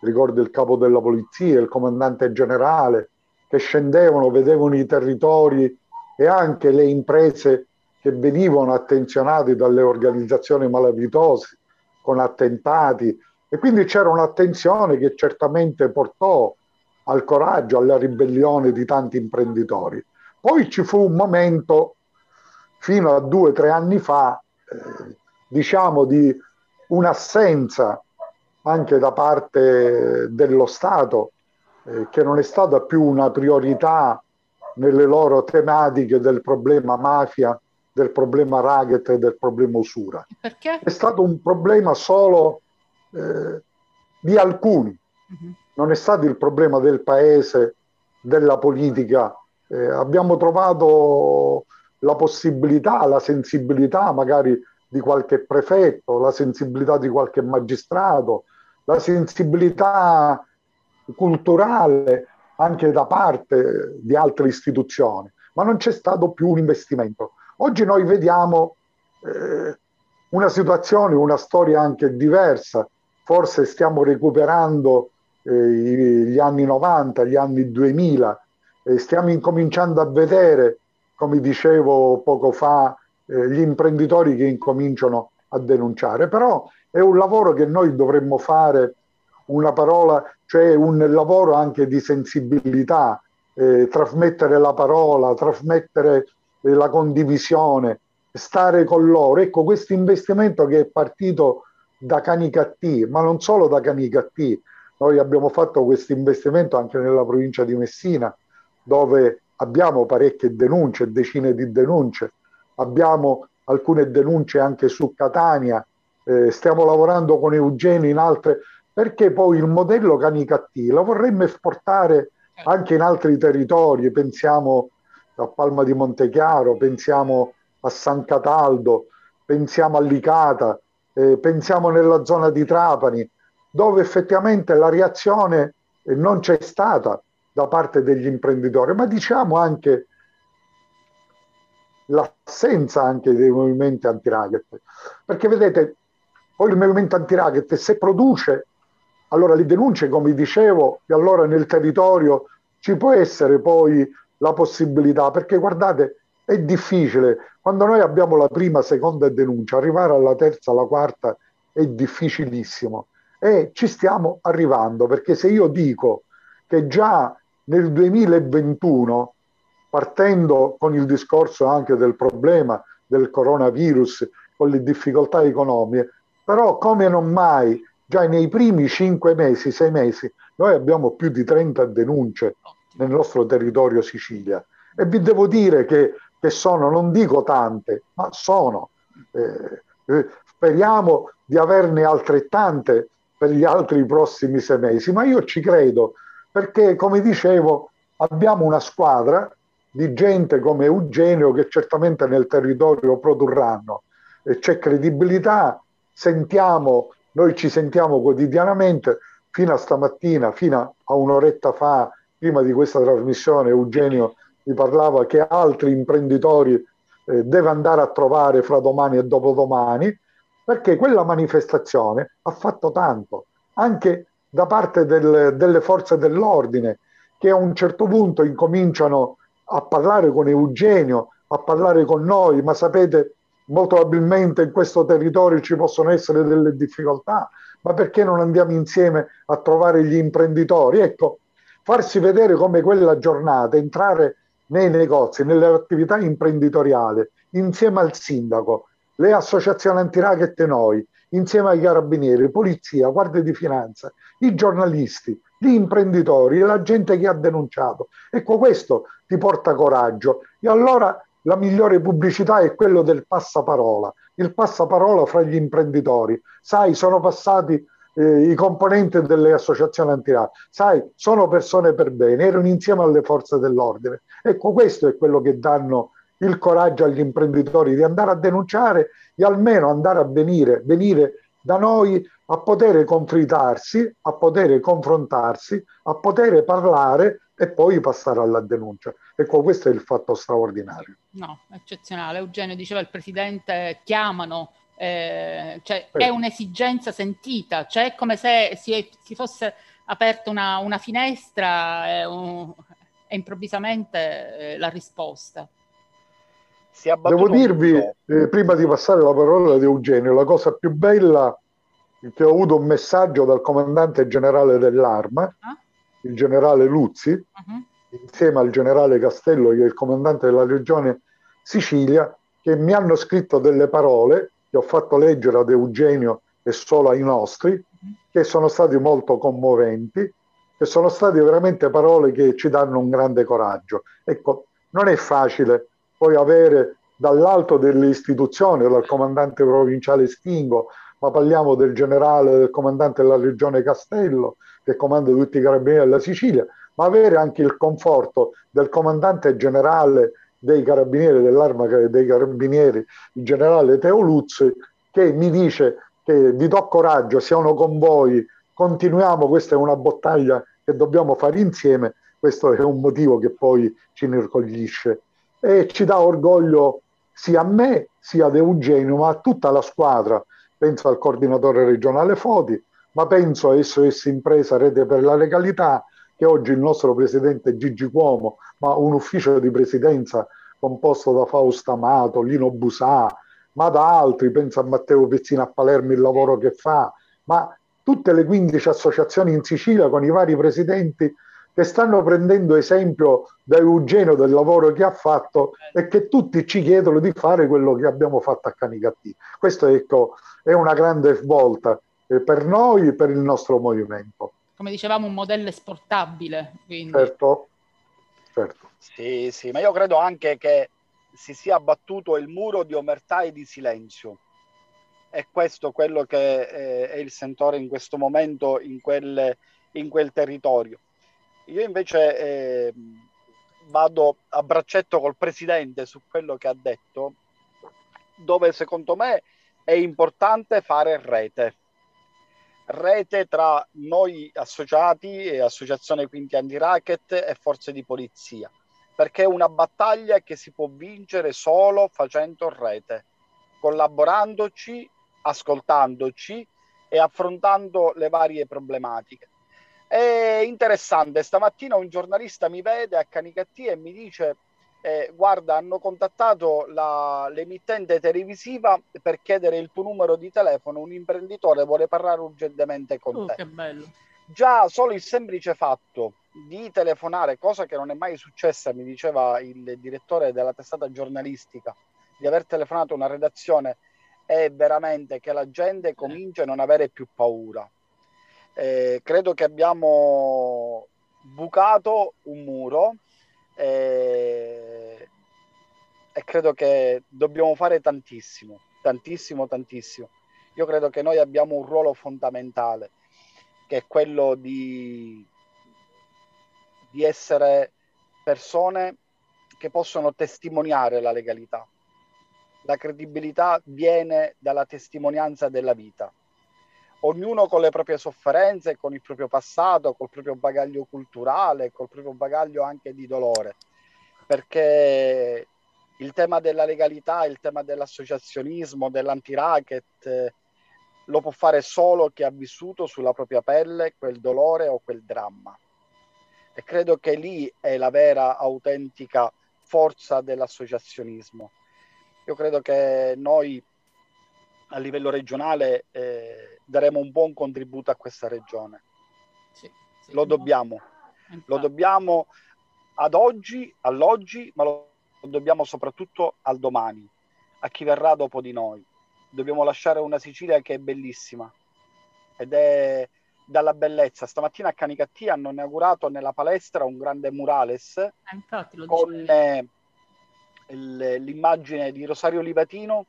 ricordo il capo della polizia, il comandante generale, che scendevano, vedevano i territori e anche le imprese che venivano attenzionate dalle organizzazioni malavitose con attentati e quindi c'era un'attenzione che certamente portò al coraggio, alla ribellione di tanti imprenditori. Poi ci fu un momento fino a due o tre anni fa, eh, diciamo, di un'assenza anche da parte dello Stato, eh, che non è stata più una priorità nelle loro tematiche del problema mafia, del problema racket e del problema usura. Perché? È stato un problema solo eh, di alcuni, uh-huh. non è stato il problema del paese, della politica. Eh, abbiamo trovato la possibilità, la sensibilità magari di qualche prefetto, la sensibilità di qualche magistrato, la sensibilità culturale anche da parte di altre istituzioni, ma non c'è stato più un investimento. Oggi noi vediamo eh, una situazione, una storia anche diversa, forse stiamo recuperando eh, gli anni 90, gli anni 2000, e stiamo incominciando a vedere come dicevo poco fa, eh, gli imprenditori che incominciano a denunciare. Però è un lavoro che noi dovremmo fare, una parola, cioè un lavoro anche di sensibilità, eh, trasmettere la parola, trasmettere eh, la condivisione, stare con loro. Ecco, questo investimento che è partito da Canicattì, ma non solo da Canicattì, noi abbiamo fatto questo investimento anche nella provincia di Messina, dove abbiamo parecchie denunce, decine di denunce, abbiamo alcune denunce anche su Catania, eh, stiamo lavorando con Eugenio in altre, perché poi il modello Canicattì lo vorremmo esportare anche in altri territori, pensiamo a Palma di Montechiaro, pensiamo a San Cataldo, pensiamo a Licata, eh, pensiamo nella zona di Trapani, dove effettivamente la reazione non c'è stata da parte degli imprenditori, ma diciamo anche l'assenza anche dei movimenti anti-racket. Perché vedete, poi il movimento anti-racket se produce, allora le denunce, come dicevo, e allora nel territorio ci può essere poi la possibilità, perché guardate, è difficile. Quando noi abbiamo la prima, seconda denuncia, arrivare alla terza, alla quarta è difficilissimo. E ci stiamo arrivando, perché se io dico che già nel 2021, partendo con il discorso anche del problema del coronavirus, con le difficoltà economiche, però come non mai, già nei primi cinque mesi, sei mesi, noi abbiamo più di 30 denunce nel nostro territorio Sicilia. E vi devo dire che, che sono, non dico tante, ma sono. Eh, eh, speriamo di averne altrettante per gli altri prossimi sei mesi, ma io ci credo perché, come dicevo, abbiamo una squadra di gente come Eugenio che certamente nel territorio produrranno. C'è credibilità, sentiamo, noi ci sentiamo quotidianamente, fino a stamattina, fino a un'oretta fa, prima di questa trasmissione Eugenio mi parlava che altri imprenditori eh, deve andare a trovare fra domani e dopodomani, perché quella manifestazione ha fatto tanto, anche da parte del, delle forze dell'ordine, che a un certo punto incominciano a parlare con Eugenio, a parlare con noi, ma sapete, molto probabilmente in questo territorio ci possono essere delle difficoltà, ma perché non andiamo insieme a trovare gli imprenditori? Ecco, farsi vedere come quella giornata, entrare nei negozi, nelle attività imprenditoriali, insieme al sindaco, le associazioni antiracket e noi, insieme ai carabinieri, polizia, guardia di finanza, i giornalisti, gli imprenditori, la gente che ha denunciato. Ecco, questo ti porta coraggio. E allora la migliore pubblicità è quello del passaparola, il passaparola fra gli imprenditori. Sai, sono passati eh, i componenti delle associazioni antirati, sai, sono persone per bene, erano insieme alle forze dell'ordine. Ecco, questo è quello che danno il coraggio agli imprenditori di andare a denunciare e almeno andare a venire, venire da noi a poter confritarsi, a poter confrontarsi, a poter parlare e poi passare alla denuncia. Ecco, questo è il fatto straordinario. No, eccezionale. Eugenio diceva il Presidente chiamano eh, cioè è un'esigenza sentita, cioè è come se si, si fosse aperta una, una finestra e, un, e improvvisamente eh, la risposta. Devo dirvi, eh, prima di passare la parola di Eugenio, la cosa più bella è che ho avuto un messaggio dal comandante generale dell'arma, uh-huh. Il generale Luzzi, uh-huh. insieme al generale Castello, che è il comandante della regione Sicilia, che mi hanno scritto delle parole che ho fatto leggere ad Eugenio e solo ai nostri, che sono stati molto commoventi, che sono state veramente parole che ci danno un grande coraggio. Ecco, non è facile poi avere dall'alto delle istituzioni, dal comandante provinciale Stingo, ma parliamo del generale, del comandante della regione Castello, che comanda tutti i carabinieri della Sicilia, ma avere anche il conforto del comandante generale dei carabinieri dell'arma dei carabinieri, il generale Teo Luzzi, che mi dice che vi do coraggio, siamo con voi, continuiamo, questa è una battaglia che dobbiamo fare insieme, questo è un motivo che poi ci inorgoglisce e ci dà orgoglio sia a me sia ad Eugenio, ma a tutta la squadra, penso al coordinatore regionale Foti, ma penso a SOS Impresa Rete per la Legalità, che oggi il nostro presidente Gigi Cuomo, ma un ufficio di presidenza composto da Fausto Amato, Lino Busà, ma da altri, penso a Matteo Pezzina a Palermo il lavoro che fa, ma tutte le 15 associazioni in Sicilia con i vari presidenti che stanno prendendo esempio da Eugenio del lavoro che ha fatto e che tutti ci chiedono di fare quello che abbiamo fatto a Canicattì. Questo ecco, è una grande svolta per noi e per il nostro movimento come dicevamo, un modello esportabile. Quindi. Certo, certo. Sì, sì, ma io credo anche che si sia abbattuto il muro di omertà e di silenzio. È questo quello che eh, è il sentore in questo momento in quel, in quel territorio. Io invece eh, vado a braccetto col presidente su quello che ha detto, dove secondo me è importante fare rete. Rete tra noi associati e Associazione Quinti Anti-Racket e forze di polizia perché è una battaglia che si può vincere solo facendo rete, collaborandoci, ascoltandoci e affrontando le varie problematiche. È interessante, stamattina un giornalista mi vede a Canicattì e mi dice eh, guarda hanno contattato la, l'emittente televisiva per chiedere il tuo numero di telefono, un imprenditore vuole parlare urgentemente con oh, te. Che bello. Già solo il semplice fatto di telefonare, cosa che non è mai successa, mi diceva il direttore della testata giornalistica, di aver telefonato a una redazione, è veramente che la gente comincia a non avere più paura. Eh, credo che abbiamo bucato un muro eh, e credo che dobbiamo fare tantissimo, tantissimo, tantissimo. Io credo che noi abbiamo un ruolo fondamentale, che è quello di di essere persone che possono testimoniare la legalità. La credibilità viene dalla testimonianza della vita. Ognuno con le proprie sofferenze, con il proprio passato, col proprio bagaglio culturale, col proprio bagaglio anche di dolore. Perché il tema della legalità, il tema dell'associazionismo, dell'anti-racket, eh, lo può fare solo chi ha vissuto sulla propria pelle quel dolore o quel dramma e credo che lì è la vera autentica forza dell'associazionismo. Io credo che noi a livello regionale eh, daremo un buon contributo a questa regione. Sì, sì, lo dobbiamo, lo dobbiamo ad oggi, all'oggi, ma lo dobbiamo soprattutto al domani, a chi verrà dopo di noi. Dobbiamo lasciare una Sicilia che è bellissima ed è dalla bellezza. Stamattina a Canicattì hanno inaugurato nella palestra un grande murales eh, con eh, l'immagine di Rosario Livatino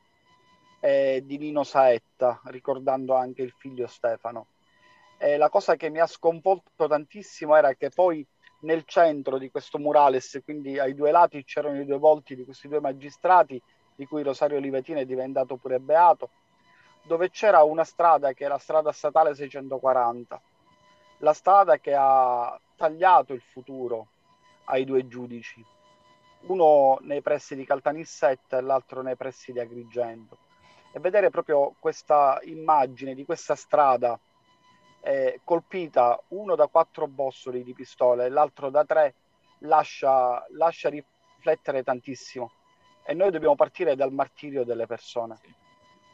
e di Nino Saetta, ricordando anche il figlio Stefano. E la cosa che mi ha sconvolto tantissimo era che poi nel centro di questo murales, quindi ai due lati c'erano i due volti di questi due magistrati, di cui Rosario Livatino è diventato pure beato, dove c'era una strada che la strada statale 640, la strada che ha tagliato il futuro ai due giudici, uno nei pressi di Caltanissetta e l'altro nei pressi di Agrigento. E vedere proprio questa immagine di questa strada eh, colpita uno da quattro bossoli di pistole e l'altro da tre lascia, lascia riflettere tantissimo. E noi dobbiamo partire dal martirio delle persone.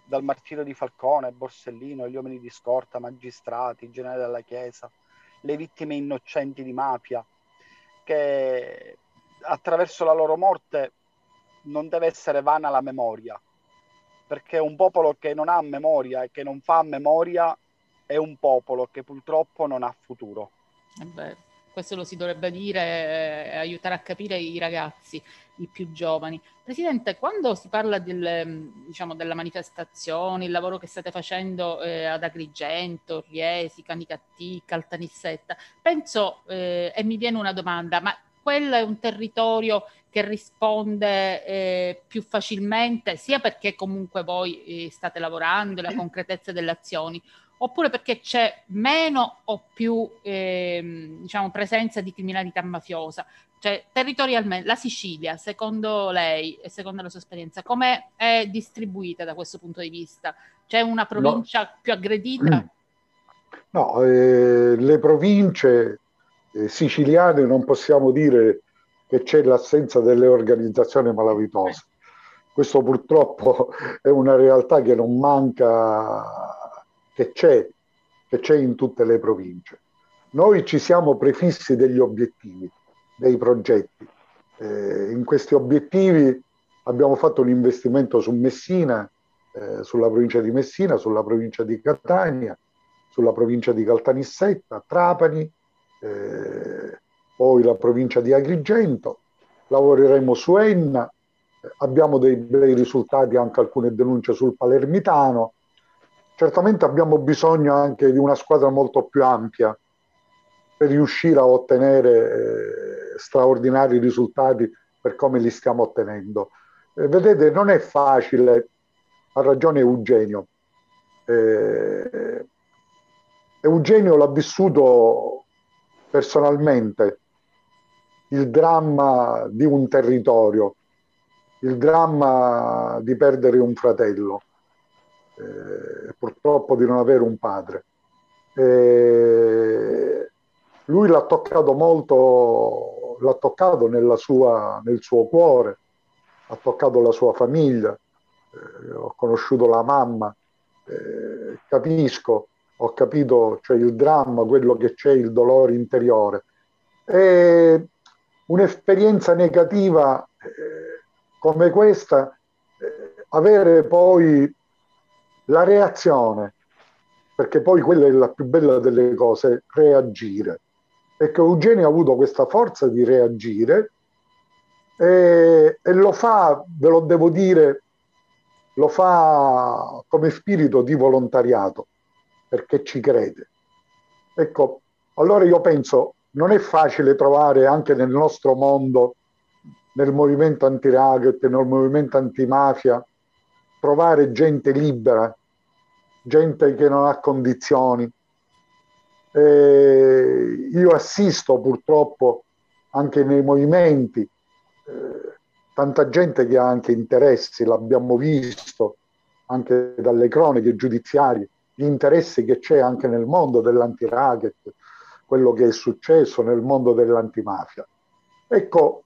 Dal martirio di Falcone, Borsellino, gli uomini di scorta, magistrati, i generali della Chiesa, le vittime innocenti di mafia, che attraverso la loro morte non deve essere vana la memoria, perché un popolo che non ha memoria e che non fa memoria è un popolo che purtroppo non ha futuro. Eh beh, questo lo si dovrebbe dire eh, aiutare a capire i ragazzi i più giovani. Presidente, quando si parla del, diciamo, della manifestazione, il lavoro che state facendo eh, ad Agrigento, Riesi, Canicattì, Caltanissetta, penso eh, e mi viene una domanda, ma quello è un territorio che risponde eh, più facilmente, sia perché comunque voi eh, state lavorando, la concretezza delle azioni, oppure perché c'è meno o più eh, diciamo, presenza di criminalità mafiosa. Cioè, territorialmente, la Sicilia, secondo lei e secondo la sua esperienza, come è distribuita da questo punto di vista? C'è una provincia no. più aggredita? No, eh, le province eh, siciliane non possiamo dire che c'è l'assenza delle organizzazioni malavitose. Questo purtroppo è una realtà che non manca, che c'è, che c'è in tutte le province. Noi ci siamo prefissi degli obiettivi dei progetti. Eh, in questi obiettivi abbiamo fatto un investimento su Messina, eh, sulla provincia di Messina, sulla provincia di Catania, sulla provincia di Caltanissetta, Trapani, eh, poi la provincia di Agrigento lavoreremo su Enna, abbiamo dei bei risultati, anche alcune denunce sul Palermitano. Certamente abbiamo bisogno anche di una squadra molto più ampia per riuscire a ottenere eh, straordinari risultati per come li stiamo ottenendo. Eh, vedete, non è facile, ha ragione Eugenio. Eh, Eugenio l'ha vissuto personalmente il dramma di un territorio, il dramma di perdere un fratello, eh, purtroppo di non avere un padre. Eh, lui l'ha toccato molto, l'ha toccato sua, nel suo cuore, ha toccato la sua famiglia, eh, ho conosciuto la mamma, eh, capisco, ho capito cioè, il dramma, quello che c'è, il dolore interiore. È un'esperienza negativa eh, come questa, eh, avere poi la reazione, perché poi quella è la più bella delle cose, reagire. E che Eugenio ha avuto questa forza di reagire e, e lo fa, ve lo devo dire, lo fa come spirito di volontariato, perché ci crede. Ecco, allora io penso, non è facile trovare anche nel nostro mondo, nel movimento anti-racket, nel movimento antimafia, trovare gente libera, gente che non ha condizioni. E io assisto purtroppo anche nei movimenti, eh, tanta gente che ha anche interessi, l'abbiamo visto anche dalle croniche giudiziarie, gli interessi che c'è anche nel mondo dell'anti-racket, quello che è successo nel mondo dell'antimafia. Ecco,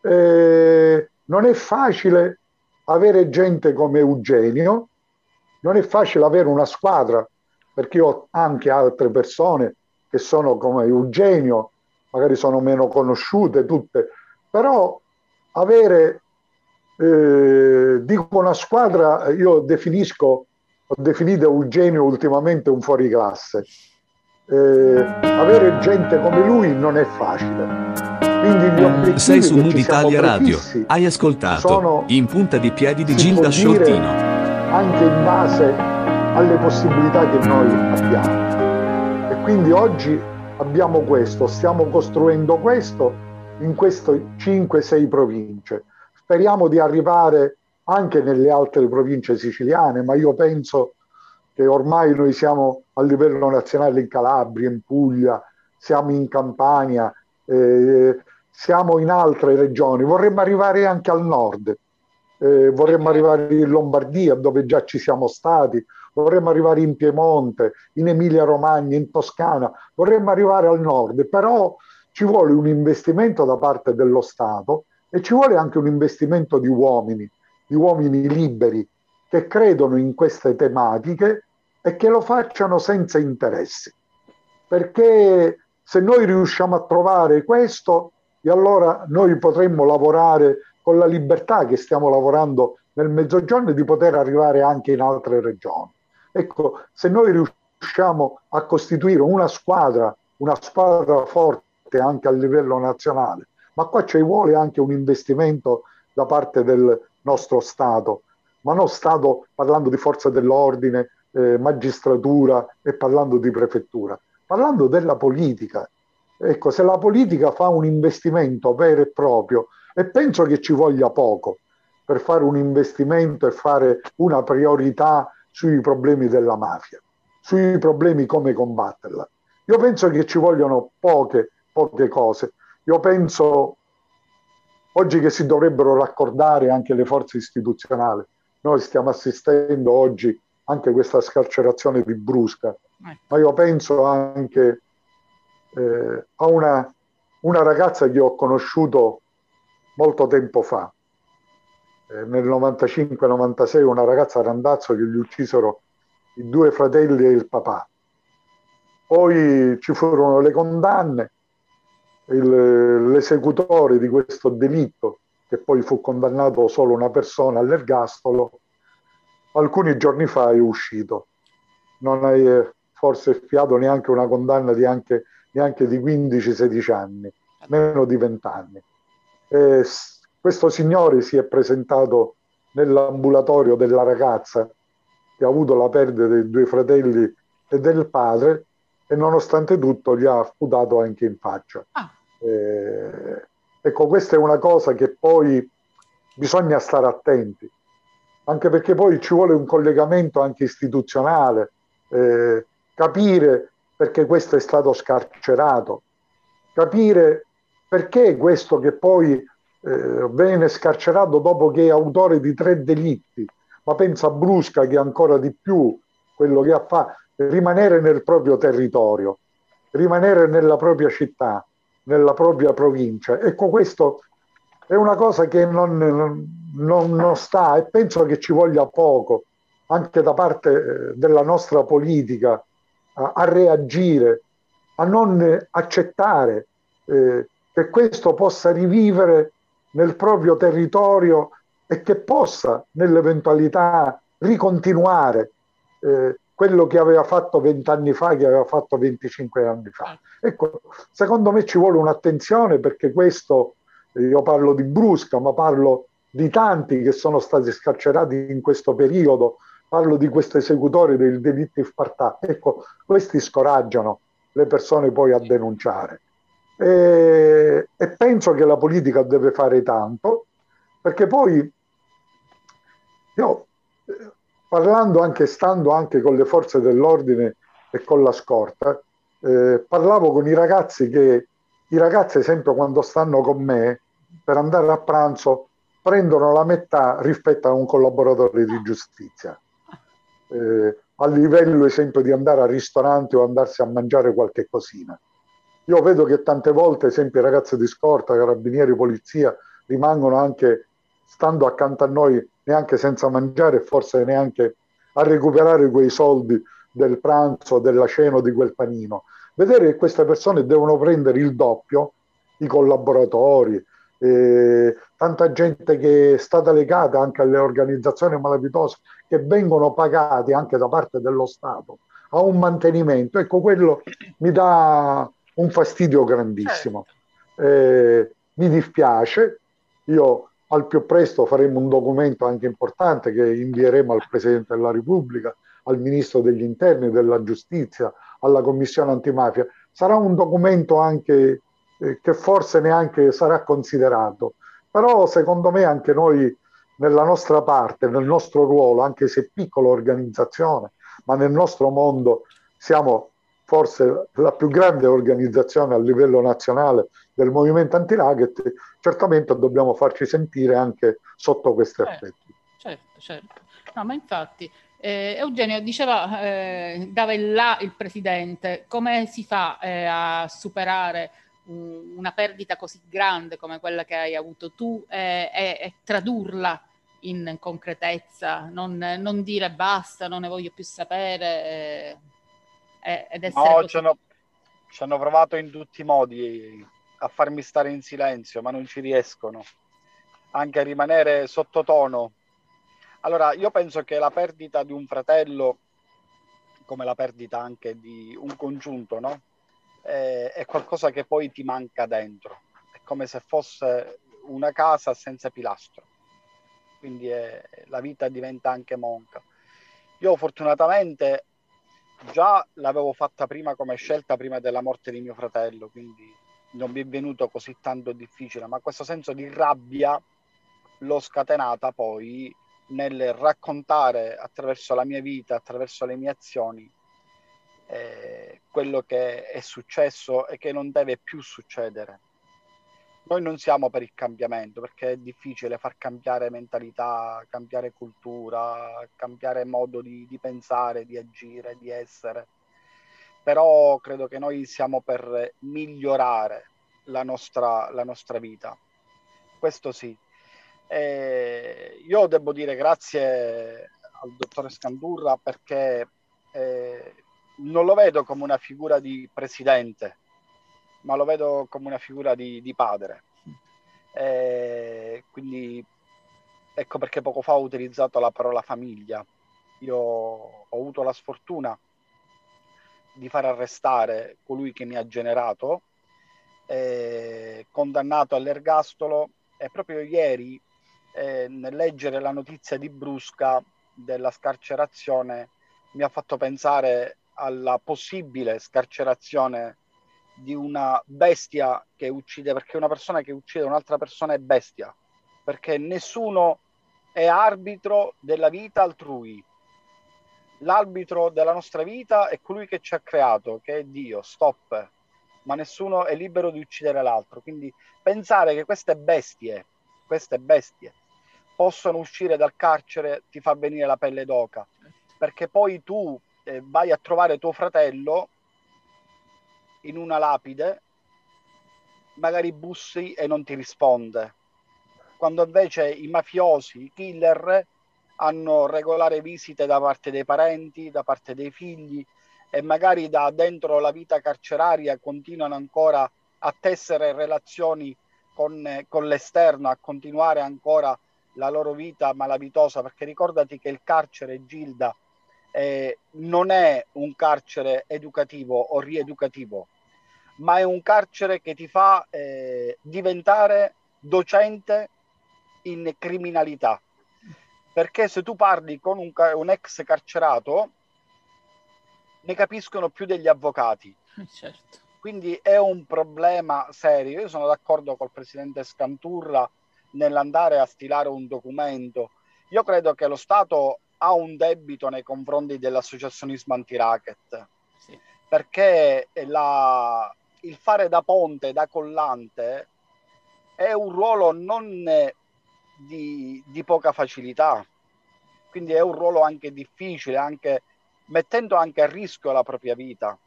eh, non è facile avere gente come Eugenio, non è facile avere una squadra, perché io ho anche altre persone che sono come Eugenio, magari sono meno conosciute tutte, però avere, eh, dico una squadra, io definisco, ho definito Eugenio ultimamente un fuoriclasse, eh, avere gente come lui non è facile. Obiettivi Sei su Mood Italia Radio. Hai ascoltato sono, In punta di piedi di Gilda Sciortino. Anche in base alle possibilità che noi abbiamo. E quindi oggi abbiamo questo, stiamo costruendo questo in queste 5-6 province. Speriamo di arrivare anche nelle altre province siciliane, ma io penso che ormai noi siamo a livello nazionale in Calabria, in Puglia, siamo in Campania, eh, siamo in altre regioni, vorremmo arrivare anche al nord, eh, vorremmo arrivare in Lombardia dove già ci siamo stati, vorremmo arrivare in Piemonte, in Emilia Romagna, in Toscana, vorremmo arrivare al nord, però ci vuole un investimento da parte dello Stato e ci vuole anche un investimento di uomini, di uomini liberi, che credono in queste tematiche e che lo facciano senza interessi. Perché se noi riusciamo a trovare questo, e allora noi potremmo lavorare con la libertà che stiamo lavorando nel mezzogiorno di poter arrivare anche in altre regioni. Ecco, se noi riusciamo a costituire una squadra, una squadra forte anche a livello nazionale, ma qua ci vuole anche un investimento da parte del nostro Stato ma non Stato parlando di forza dell'ordine, eh, magistratura e parlando di prefettura, parlando della politica. Ecco, se la politica fa un investimento vero e proprio, e penso che ci voglia poco per fare un investimento e fare una priorità sui problemi della mafia, sui problemi come combatterla. Io penso che ci vogliono poche, poche cose. Io penso oggi che si dovrebbero raccordare anche le forze istituzionali, noi stiamo assistendo oggi anche a questa scarcerazione di Brusca, ecco. ma io penso anche eh, a una, una, ragazza che ho conosciuto molto tempo fa, eh, nel 95-96, una ragazza a Randazzo che gli uccisero i due fratelli e il papà. Poi ci furono le condanne, il, l'esecutore di questo delitto che poi fu condannato solo una persona all'ergastolo, alcuni giorni fa è uscito. Non hai eh, forse fiato neanche una condanna di anche, neanche di 15-16 anni, meno di 20 anni. Eh, questo signore si è presentato nell'ambulatorio della ragazza che ha avuto la perdita dei due fratelli e del padre e nonostante tutto gli ha sputato anche in faccia. Ah. Eh, ecco, questa è una cosa che poi bisogna stare attenti, anche perché poi ci vuole un collegamento anche istituzionale, eh, capire perché questo è stato scarcerato, capire perché questo che poi eh, viene scarcerato dopo che è autore di tre delitti, ma pensa a Brusca che ancora di più quello che ha fatto, rimanere nel proprio territorio, rimanere nella propria città, nella propria provincia. Ecco, questo è una cosa che non, non, non sta e penso che ci voglia poco anche da parte eh, della nostra politica a, a reagire, a non accettare eh, che questo possa rivivere nel proprio territorio e che possa nell'eventualità ricontinuare eh, quello che aveva fatto vent'anni fa, che aveva fatto 25 anni fa. Ecco, secondo me ci vuole un'attenzione perché questo, io parlo di Brusca, ma parlo di tanti che sono stati scarcerati in questo periodo, parlo di questi esecutori dei delitti spartati. Ecco, questi scoraggiano le persone poi a denunciare. E, e penso che la politica deve fare tanto, perché poi io parlando anche, stando anche con le forze dell'ordine e con la scorta, eh, parlavo con i ragazzi che, i ragazzi esempio quando stanno con me per andare a pranzo prendono la metà rispetto a un collaboratore di giustizia. Eh, a livello esempio di andare al ristorante o andarsi a mangiare qualche cosina. Io vedo che tante volte, esempio, i ragazzi di scorta, carabinieri, polizia, rimangono anche stando accanto a noi neanche senza mangiare e forse neanche a recuperare quei soldi del pranzo, della cena o di quel panino. Vedere che queste persone devono prendere il doppio, i collaboratori, eh, tanta gente che è stata legata anche alle organizzazioni malavitose che vengono pagati anche da parte dello Stato a un mantenimento, ecco quello mi dà un fastidio grandissimo. Certo. Eh, mi dispiace, io al più presto faremo un documento anche importante che invieremo al Presidente della Repubblica, al Ministro degli Interni, della Giustizia, alla Commissione antimafia. Sarà un documento anche eh, che forse neanche sarà considerato, però secondo me anche noi nella nostra parte, nel nostro ruolo, anche se piccola organizzazione, ma nel nostro mondo siamo forse la più grande organizzazione a livello nazionale del movimento anti-racket, certamente dobbiamo farci sentire anche sotto questi certo, aspetti. Certo, certo. No, ma infatti, eh, Eugenio diceva, eh, dava il là il presidente, come si fa eh, a superare un, una perdita così grande come quella che hai avuto tu e, e tradurla in concretezza, non, non, dire basta, non ne voglio più sapere eh, ed essere no, ci hanno, ci hanno provato in tutti i modi a farmi stare in silenzio, ma non ci riescono. Anche a rimanere sottotono. Allora, io penso che la perdita di un fratello, come la perdita anche di un congiunto, no? è, è qualcosa che poi ti manca dentro. È come se fosse una casa senza pilastro. Quindi è, la vita diventa anche monca. Io fortunatamente già l'avevo fatta prima come scelta prima della morte di mio fratello, quindi non mi è venuto così tanto difficile, ma questo senso di rabbia l'ho scatenata poi nel raccontare attraverso la mia vita, attraverso le mie azioni, eh, quello che è successo e che non deve più succedere. Noi non siamo per il cambiamento perché è difficile far cambiare mentalità, cambiare cultura, cambiare modo di, di pensare, di agire, di essere però credo che noi siamo per migliorare la nostra, la nostra vita. Questo sì. Eh, io devo dire grazie al dottore Scandurra perché eh, non lo vedo come una figura di presidente, ma lo vedo come una figura di, di padre. Eh, quindi ecco perché poco fa ho utilizzato la parola famiglia. Io ho avuto la sfortuna di far arrestare colui che mi ha generato, eh, condannato all'ergastolo E proprio ieri, eh, nel leggere la notizia di Brusca della scarcerazione, mi ha fatto pensare alla possibile scarcerazione di una bestia che uccide, perché una persona che uccide un'altra persona è bestia, perché nessuno è arbitro della vita altrui. L'arbitro della nostra vita è colui che ci ha creato, che è Dio, stop, ma nessuno è libero di uccidere l'altro. Quindi pensare che queste bestie, queste bestie, possono uscire dal carcere ti fa venire la pelle d'oca, perché poi tu eh, vai a trovare tuo fratello in una lapide, magari bussi e non ti risponde. Quando invece i mafiosi, i killer, hanno regolare visite da parte dei parenti, da parte dei figli e magari da dentro la vita carceraria continuano ancora a tessere relazioni con, con l'esterno, a continuare ancora la loro vita malavitosa, perché ricordati che il carcere Gilda eh, non è un carcere educativo o rieducativo, ma è un carcere che ti fa eh, diventare docente in criminalità. Perché se tu parli con un, un, ex carcerato, ne capiscono più degli avvocati. Certo. Quindi è un problema serio. Io sono d'accordo col presidente Scanturra nell'andare a stilare un documento. Io credo che lo Stato ha un debito nei confronti dell'associazionismo anti-racket, sì. perché la, il fare da ponte, da collante, è un ruolo non di, di, poca facilità, quindi è un ruolo anche difficile, anche, mettendo anche a rischio la propria vita.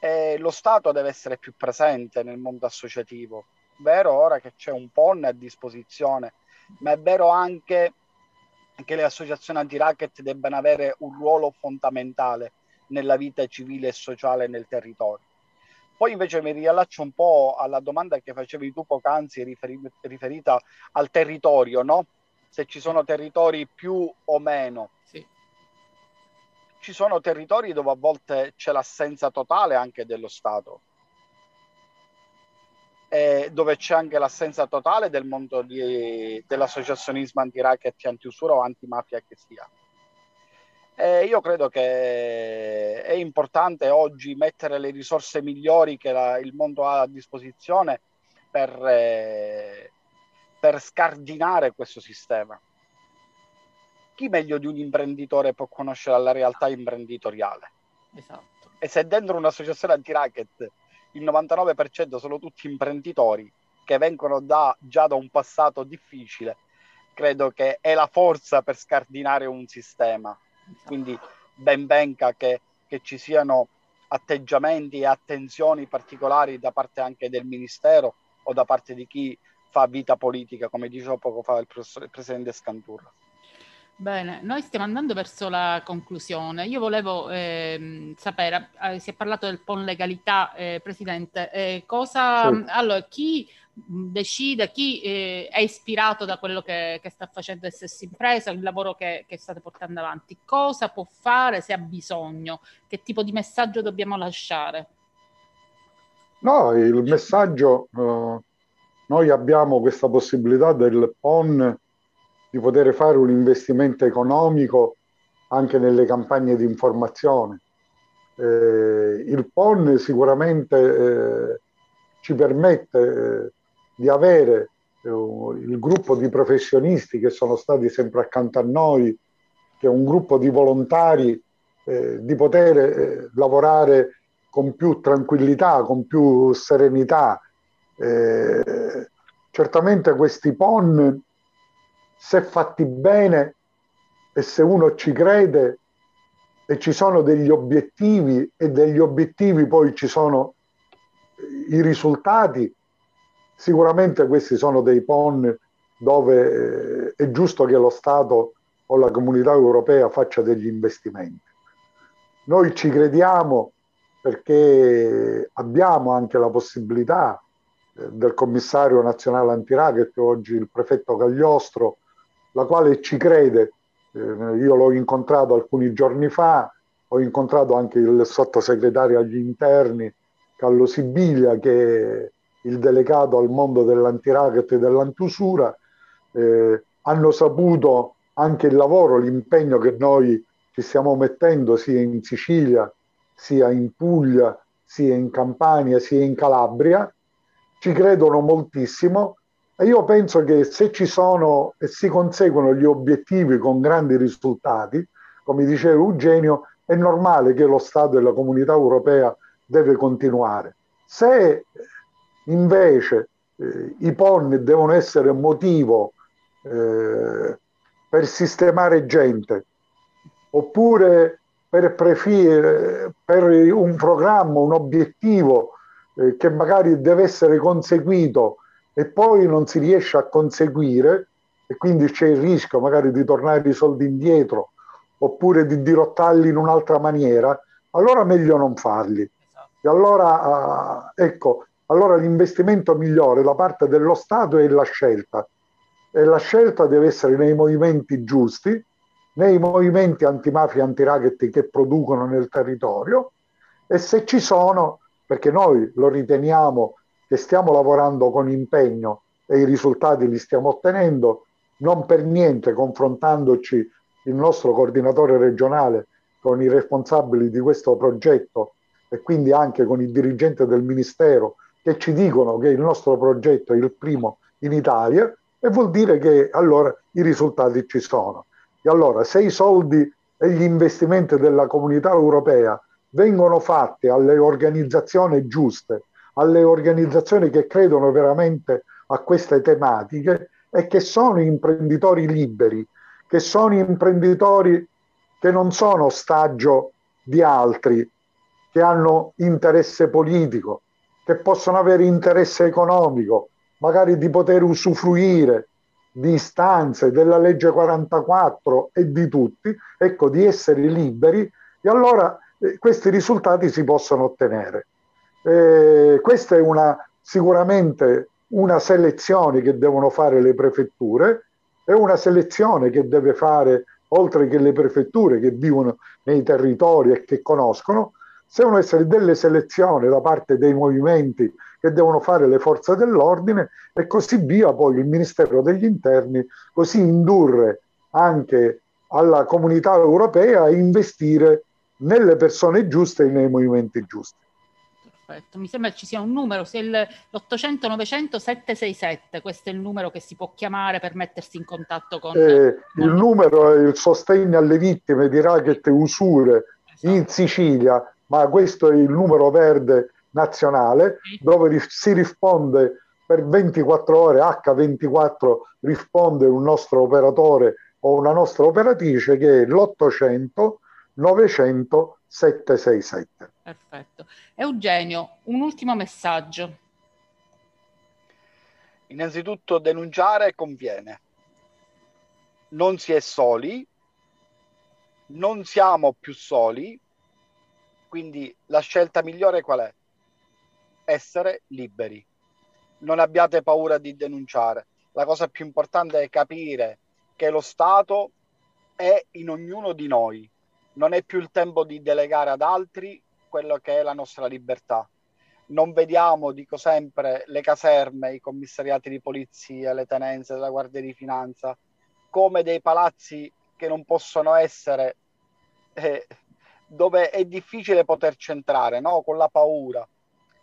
E lo Stato deve essere più presente nel mondo associativo. Vero ora che c'è un PON a disposizione, ma è vero anche che le associazioni anti-racket debbano avere un ruolo fondamentale nella vita civile e sociale nel territorio. Poi invece mi riallaccio un po' alla domanda che facevi tu poc'anzi riferi- riferita al territorio, no? Se ci sono territori più o meno. Sì. Ci sono territori dove a volte c'è l'assenza totale anche dello Stato eh, dove c'è anche l'assenza totale del mondo di, dell'associazionismo anti-racket, anti-usura o antimafia che sia. Eh, io credo che è importante oggi mettere le risorse migliori che la, il mondo ha a disposizione per, eh, per scardinare questo sistema. Chi meglio di un imprenditore può conoscere la realtà imprenditoriale? Esatto. E se dentro un'associazione anti-racket il 99% sono tutti imprenditori che vengono da, già da un passato difficile, credo che è la forza per scardinare un sistema. Quindi ben venga che, che ci siano atteggiamenti e attenzioni particolari da parte anche del Ministero o da parte di chi fa vita politica, come diceva poco fa il, il presidente Scanturra. Bene, noi stiamo andando verso la conclusione. Io volevo ehm, sapere, eh, si è parlato del PON legalità, eh, Presidente, eh, cosa, sì. allora, chi decide, chi eh, è ispirato da quello che, che, sta facendo SS Impresa, il lavoro che, che, state portando avanti, cosa può fare se ha bisogno, che tipo di messaggio dobbiamo lasciare? No, il messaggio, eh, noi abbiamo questa possibilità del PON di poter fare un investimento economico anche nelle campagne di informazione. Eh, il PON sicuramente eh, ci permette eh, di avere eh, il gruppo di professionisti che sono stati sempre accanto a noi, che è un gruppo di volontari, eh, di poter eh, lavorare con più tranquillità, con più serenità. certamente questi PON se fatti bene e se uno ci crede e ci sono degli obiettivi e degli obiettivi poi ci sono i risultati, sicuramente questi sono dei PON dove eh, è giusto che lo Stato o la comunità europea faccia degli investimenti. Noi ci crediamo perché abbiamo anche la possibilità eh, del commissario nazionale antiracket, oggi il prefetto Cagliostro, la quale ci crede. Eh, io l'ho incontrato alcuni giorni fa, ho incontrato anche il sottosegretario agli interni, Carlo Sibilia, che il delegato al mondo dell'antiracket e dell'antusura, eh, hanno saputo anche il lavoro, l'impegno che noi ci stiamo mettendo sia in Sicilia, sia in Puglia, sia in Campania, sia in Calabria, ci credono moltissimo e io penso che se ci sono e si conseguono gli obiettivi con grandi risultati, come diceva Eugenio, è normale che lo Stato e la comunità europea deve continuare. Se invece eh, i PON devono essere motivo eh, per sistemare gente, oppure per, prefire, per un programma, un obiettivo eh, che magari deve essere conseguito e poi non si riesce a conseguire e quindi c'è il rischio magari di tornare i soldi indietro oppure di dirottarli in un'altra maniera, allora meglio non farli. Esatto. E allora, uh, ecco, allora l'investimento migliore da parte dello Stato è la scelta. E la scelta deve essere nei movimenti giusti, nei movimenti antimafia e antiracket che producono nel territorio e se ci sono, perché noi lo riteniamo che stiamo lavorando con impegno e i risultati li stiamo ottenendo, non per niente confrontandoci il nostro coordinatore regionale con i responsabili di questo progetto e quindi anche con il dirigente del Ministero che ci dicono che il nostro progetto è il primo in Italia e vuol dire che allora i risultati ci sono. E allora se i soldi e gli investimenti della comunità europea vengono fatti alle organizzazioni giuste alle organizzazioni che credono veramente a queste tematiche e che sono imprenditori liberi, che sono imprenditori che non sono ostaggio di altri, che hanno interesse politico, che possono avere interesse economico, magari di poter usufruire di istanze della legge 44 e di tutti, ecco, di essere liberi, e allora eh, questi risultati si possono ottenere. Eh, questa è una, sicuramente una selezione che devono fare le prefetture, è una selezione che deve fare, oltre che le prefetture che vivono nei territori e che conoscono, devono essere delle selezioni da parte dei movimenti che devono fare le forze dell'ordine e così via poi il Ministero degli Interni, così indurre anche alla comunità europea a investire nelle persone giuste e nei movimenti giusti perfetto. Mi sembra ci sia un numero, se l'800 900 767, questo è il numero che si può chiamare per mettersi in contatto con... Eh. Il numero è il sostegno alle vittime di racket e usure esatto. in Sicilia, ma questo è il numero verde nazionale, dove si risponde per 24 ore, H24 risponde un nostro operatore o una nostra operatrice che è l'800 900 767. Perfetto. Eugenio, un ultimo messaggio. Innanzitutto denunciare conviene. Non si è soli, non siamo più soli, quindi la scelta migliore qual è? Essere liberi. Non abbiate paura di denunciare. La cosa più importante è capire che lo Stato è in ognuno di noi non è più il tempo di delegare ad altri quello che è la nostra libertà. Non vediamo, dico sempre, le caserme, i commissariati di polizia, le tenenze della Guardia di Finanza come dei palazzi che non possono essere eh, dove è difficile poterci entrare, no? con la paura.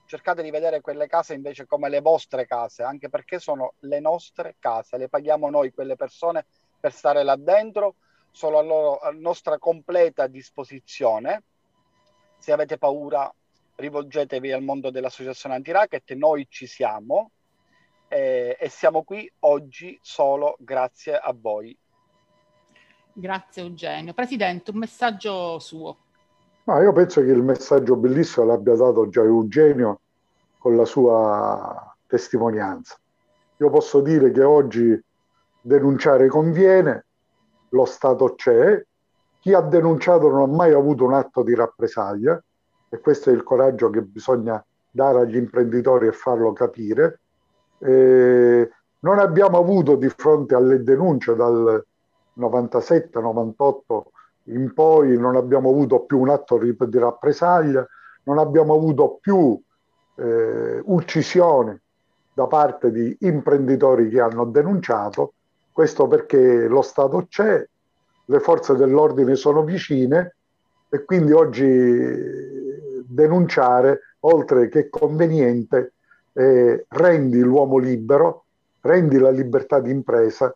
Cercate di vedere quelle case invece come le vostre case, anche perché sono le nostre case, le paghiamo noi quelle persone per stare là dentro sono a, loro, a nostra completa disposizione. Se avete paura, rivolgetevi al mondo dell'associazione anti-racket, noi ci siamo eh, e siamo qui oggi solo grazie a voi. Grazie Eugenio. Presidente, un messaggio suo. Ma io penso che il messaggio bellissimo l'abbia dato già Eugenio con la sua testimonianza. Io posso dire che oggi denunciare conviene, lo Stato c'è, chi ha denunciato non ha mai avuto un atto di rappresaglia e questo è il coraggio che bisogna dare agli imprenditori e farlo capire. E non abbiamo avuto di fronte alle denunce dal 97-98 in poi, non abbiamo avuto più un atto di rappresaglia, non abbiamo avuto più eh, uccisioni da parte di imprenditori che hanno denunciato, questo perché lo Stato c'è, le forze dell'ordine sono vicine e quindi oggi denunciare, oltre che conveniente, eh, rendi l'uomo libero, rendi la libertà di impresa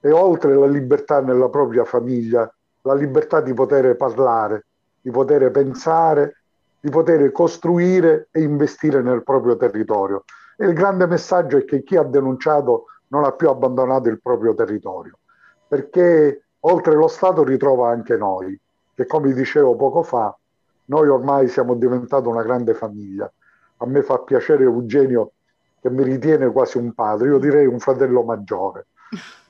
e oltre la libertà nella propria famiglia, la libertà di poter parlare, di poter pensare, di poter costruire e investire nel proprio territorio. E il grande messaggio è che chi ha denunciato non ha più abbandonato il proprio territorio, perché oltre lo Stato ritrova anche noi, che come dicevo poco fa, noi ormai siamo diventati una grande famiglia. A me fa piacere Eugenio che mi ritiene quasi un padre, io direi un fratello maggiore,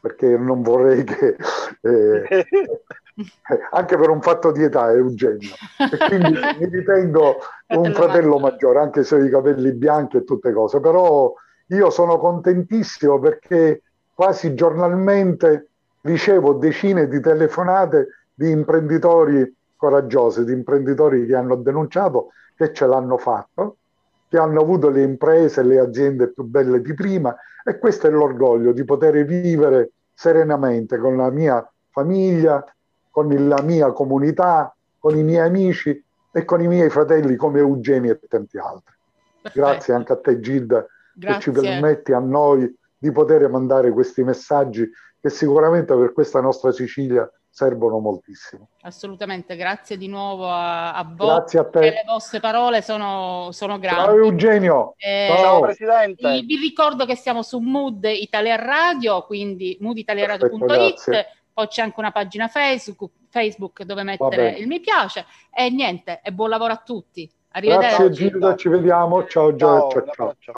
perché non vorrei che... Eh, anche per un fatto di età, Eugenio. E quindi mi ritengo un fratello maggiore, anche se ho i capelli bianchi e tutte cose. Però io sono contentissimo perché quasi giornalmente ricevo decine di telefonate di imprenditori coraggiosi, di imprenditori che hanno denunciato, che ce l'hanno fatto, che hanno avuto le imprese, le aziende più belle di prima e questo è l'orgoglio di poter vivere serenamente con la mia famiglia, con la mia comunità, con i miei amici e con i miei fratelli come Eugenio e tanti altri. Perfetto. Grazie anche a te Gilda Grazie. che ci permetti a noi di poter mandare questi messaggi che sicuramente per questa nostra Sicilia servono moltissimo. Assolutamente, grazie di nuovo a, a voi. Grazie a te. Le vostre parole sono, sono grandi. Ciao Eugenio. Eh, Ciao Presidente. Vi ricordo che siamo su Mood Italia Radio, quindi mooditaliaradio.it, poi c'è anche una pagina Facebook, Facebook dove mettere il mi piace e niente, e buon lavoro a tutti. Arrivederci. Grazie Gilda, ci vediamo. Ciao Gio, ciao. ciao. ciao.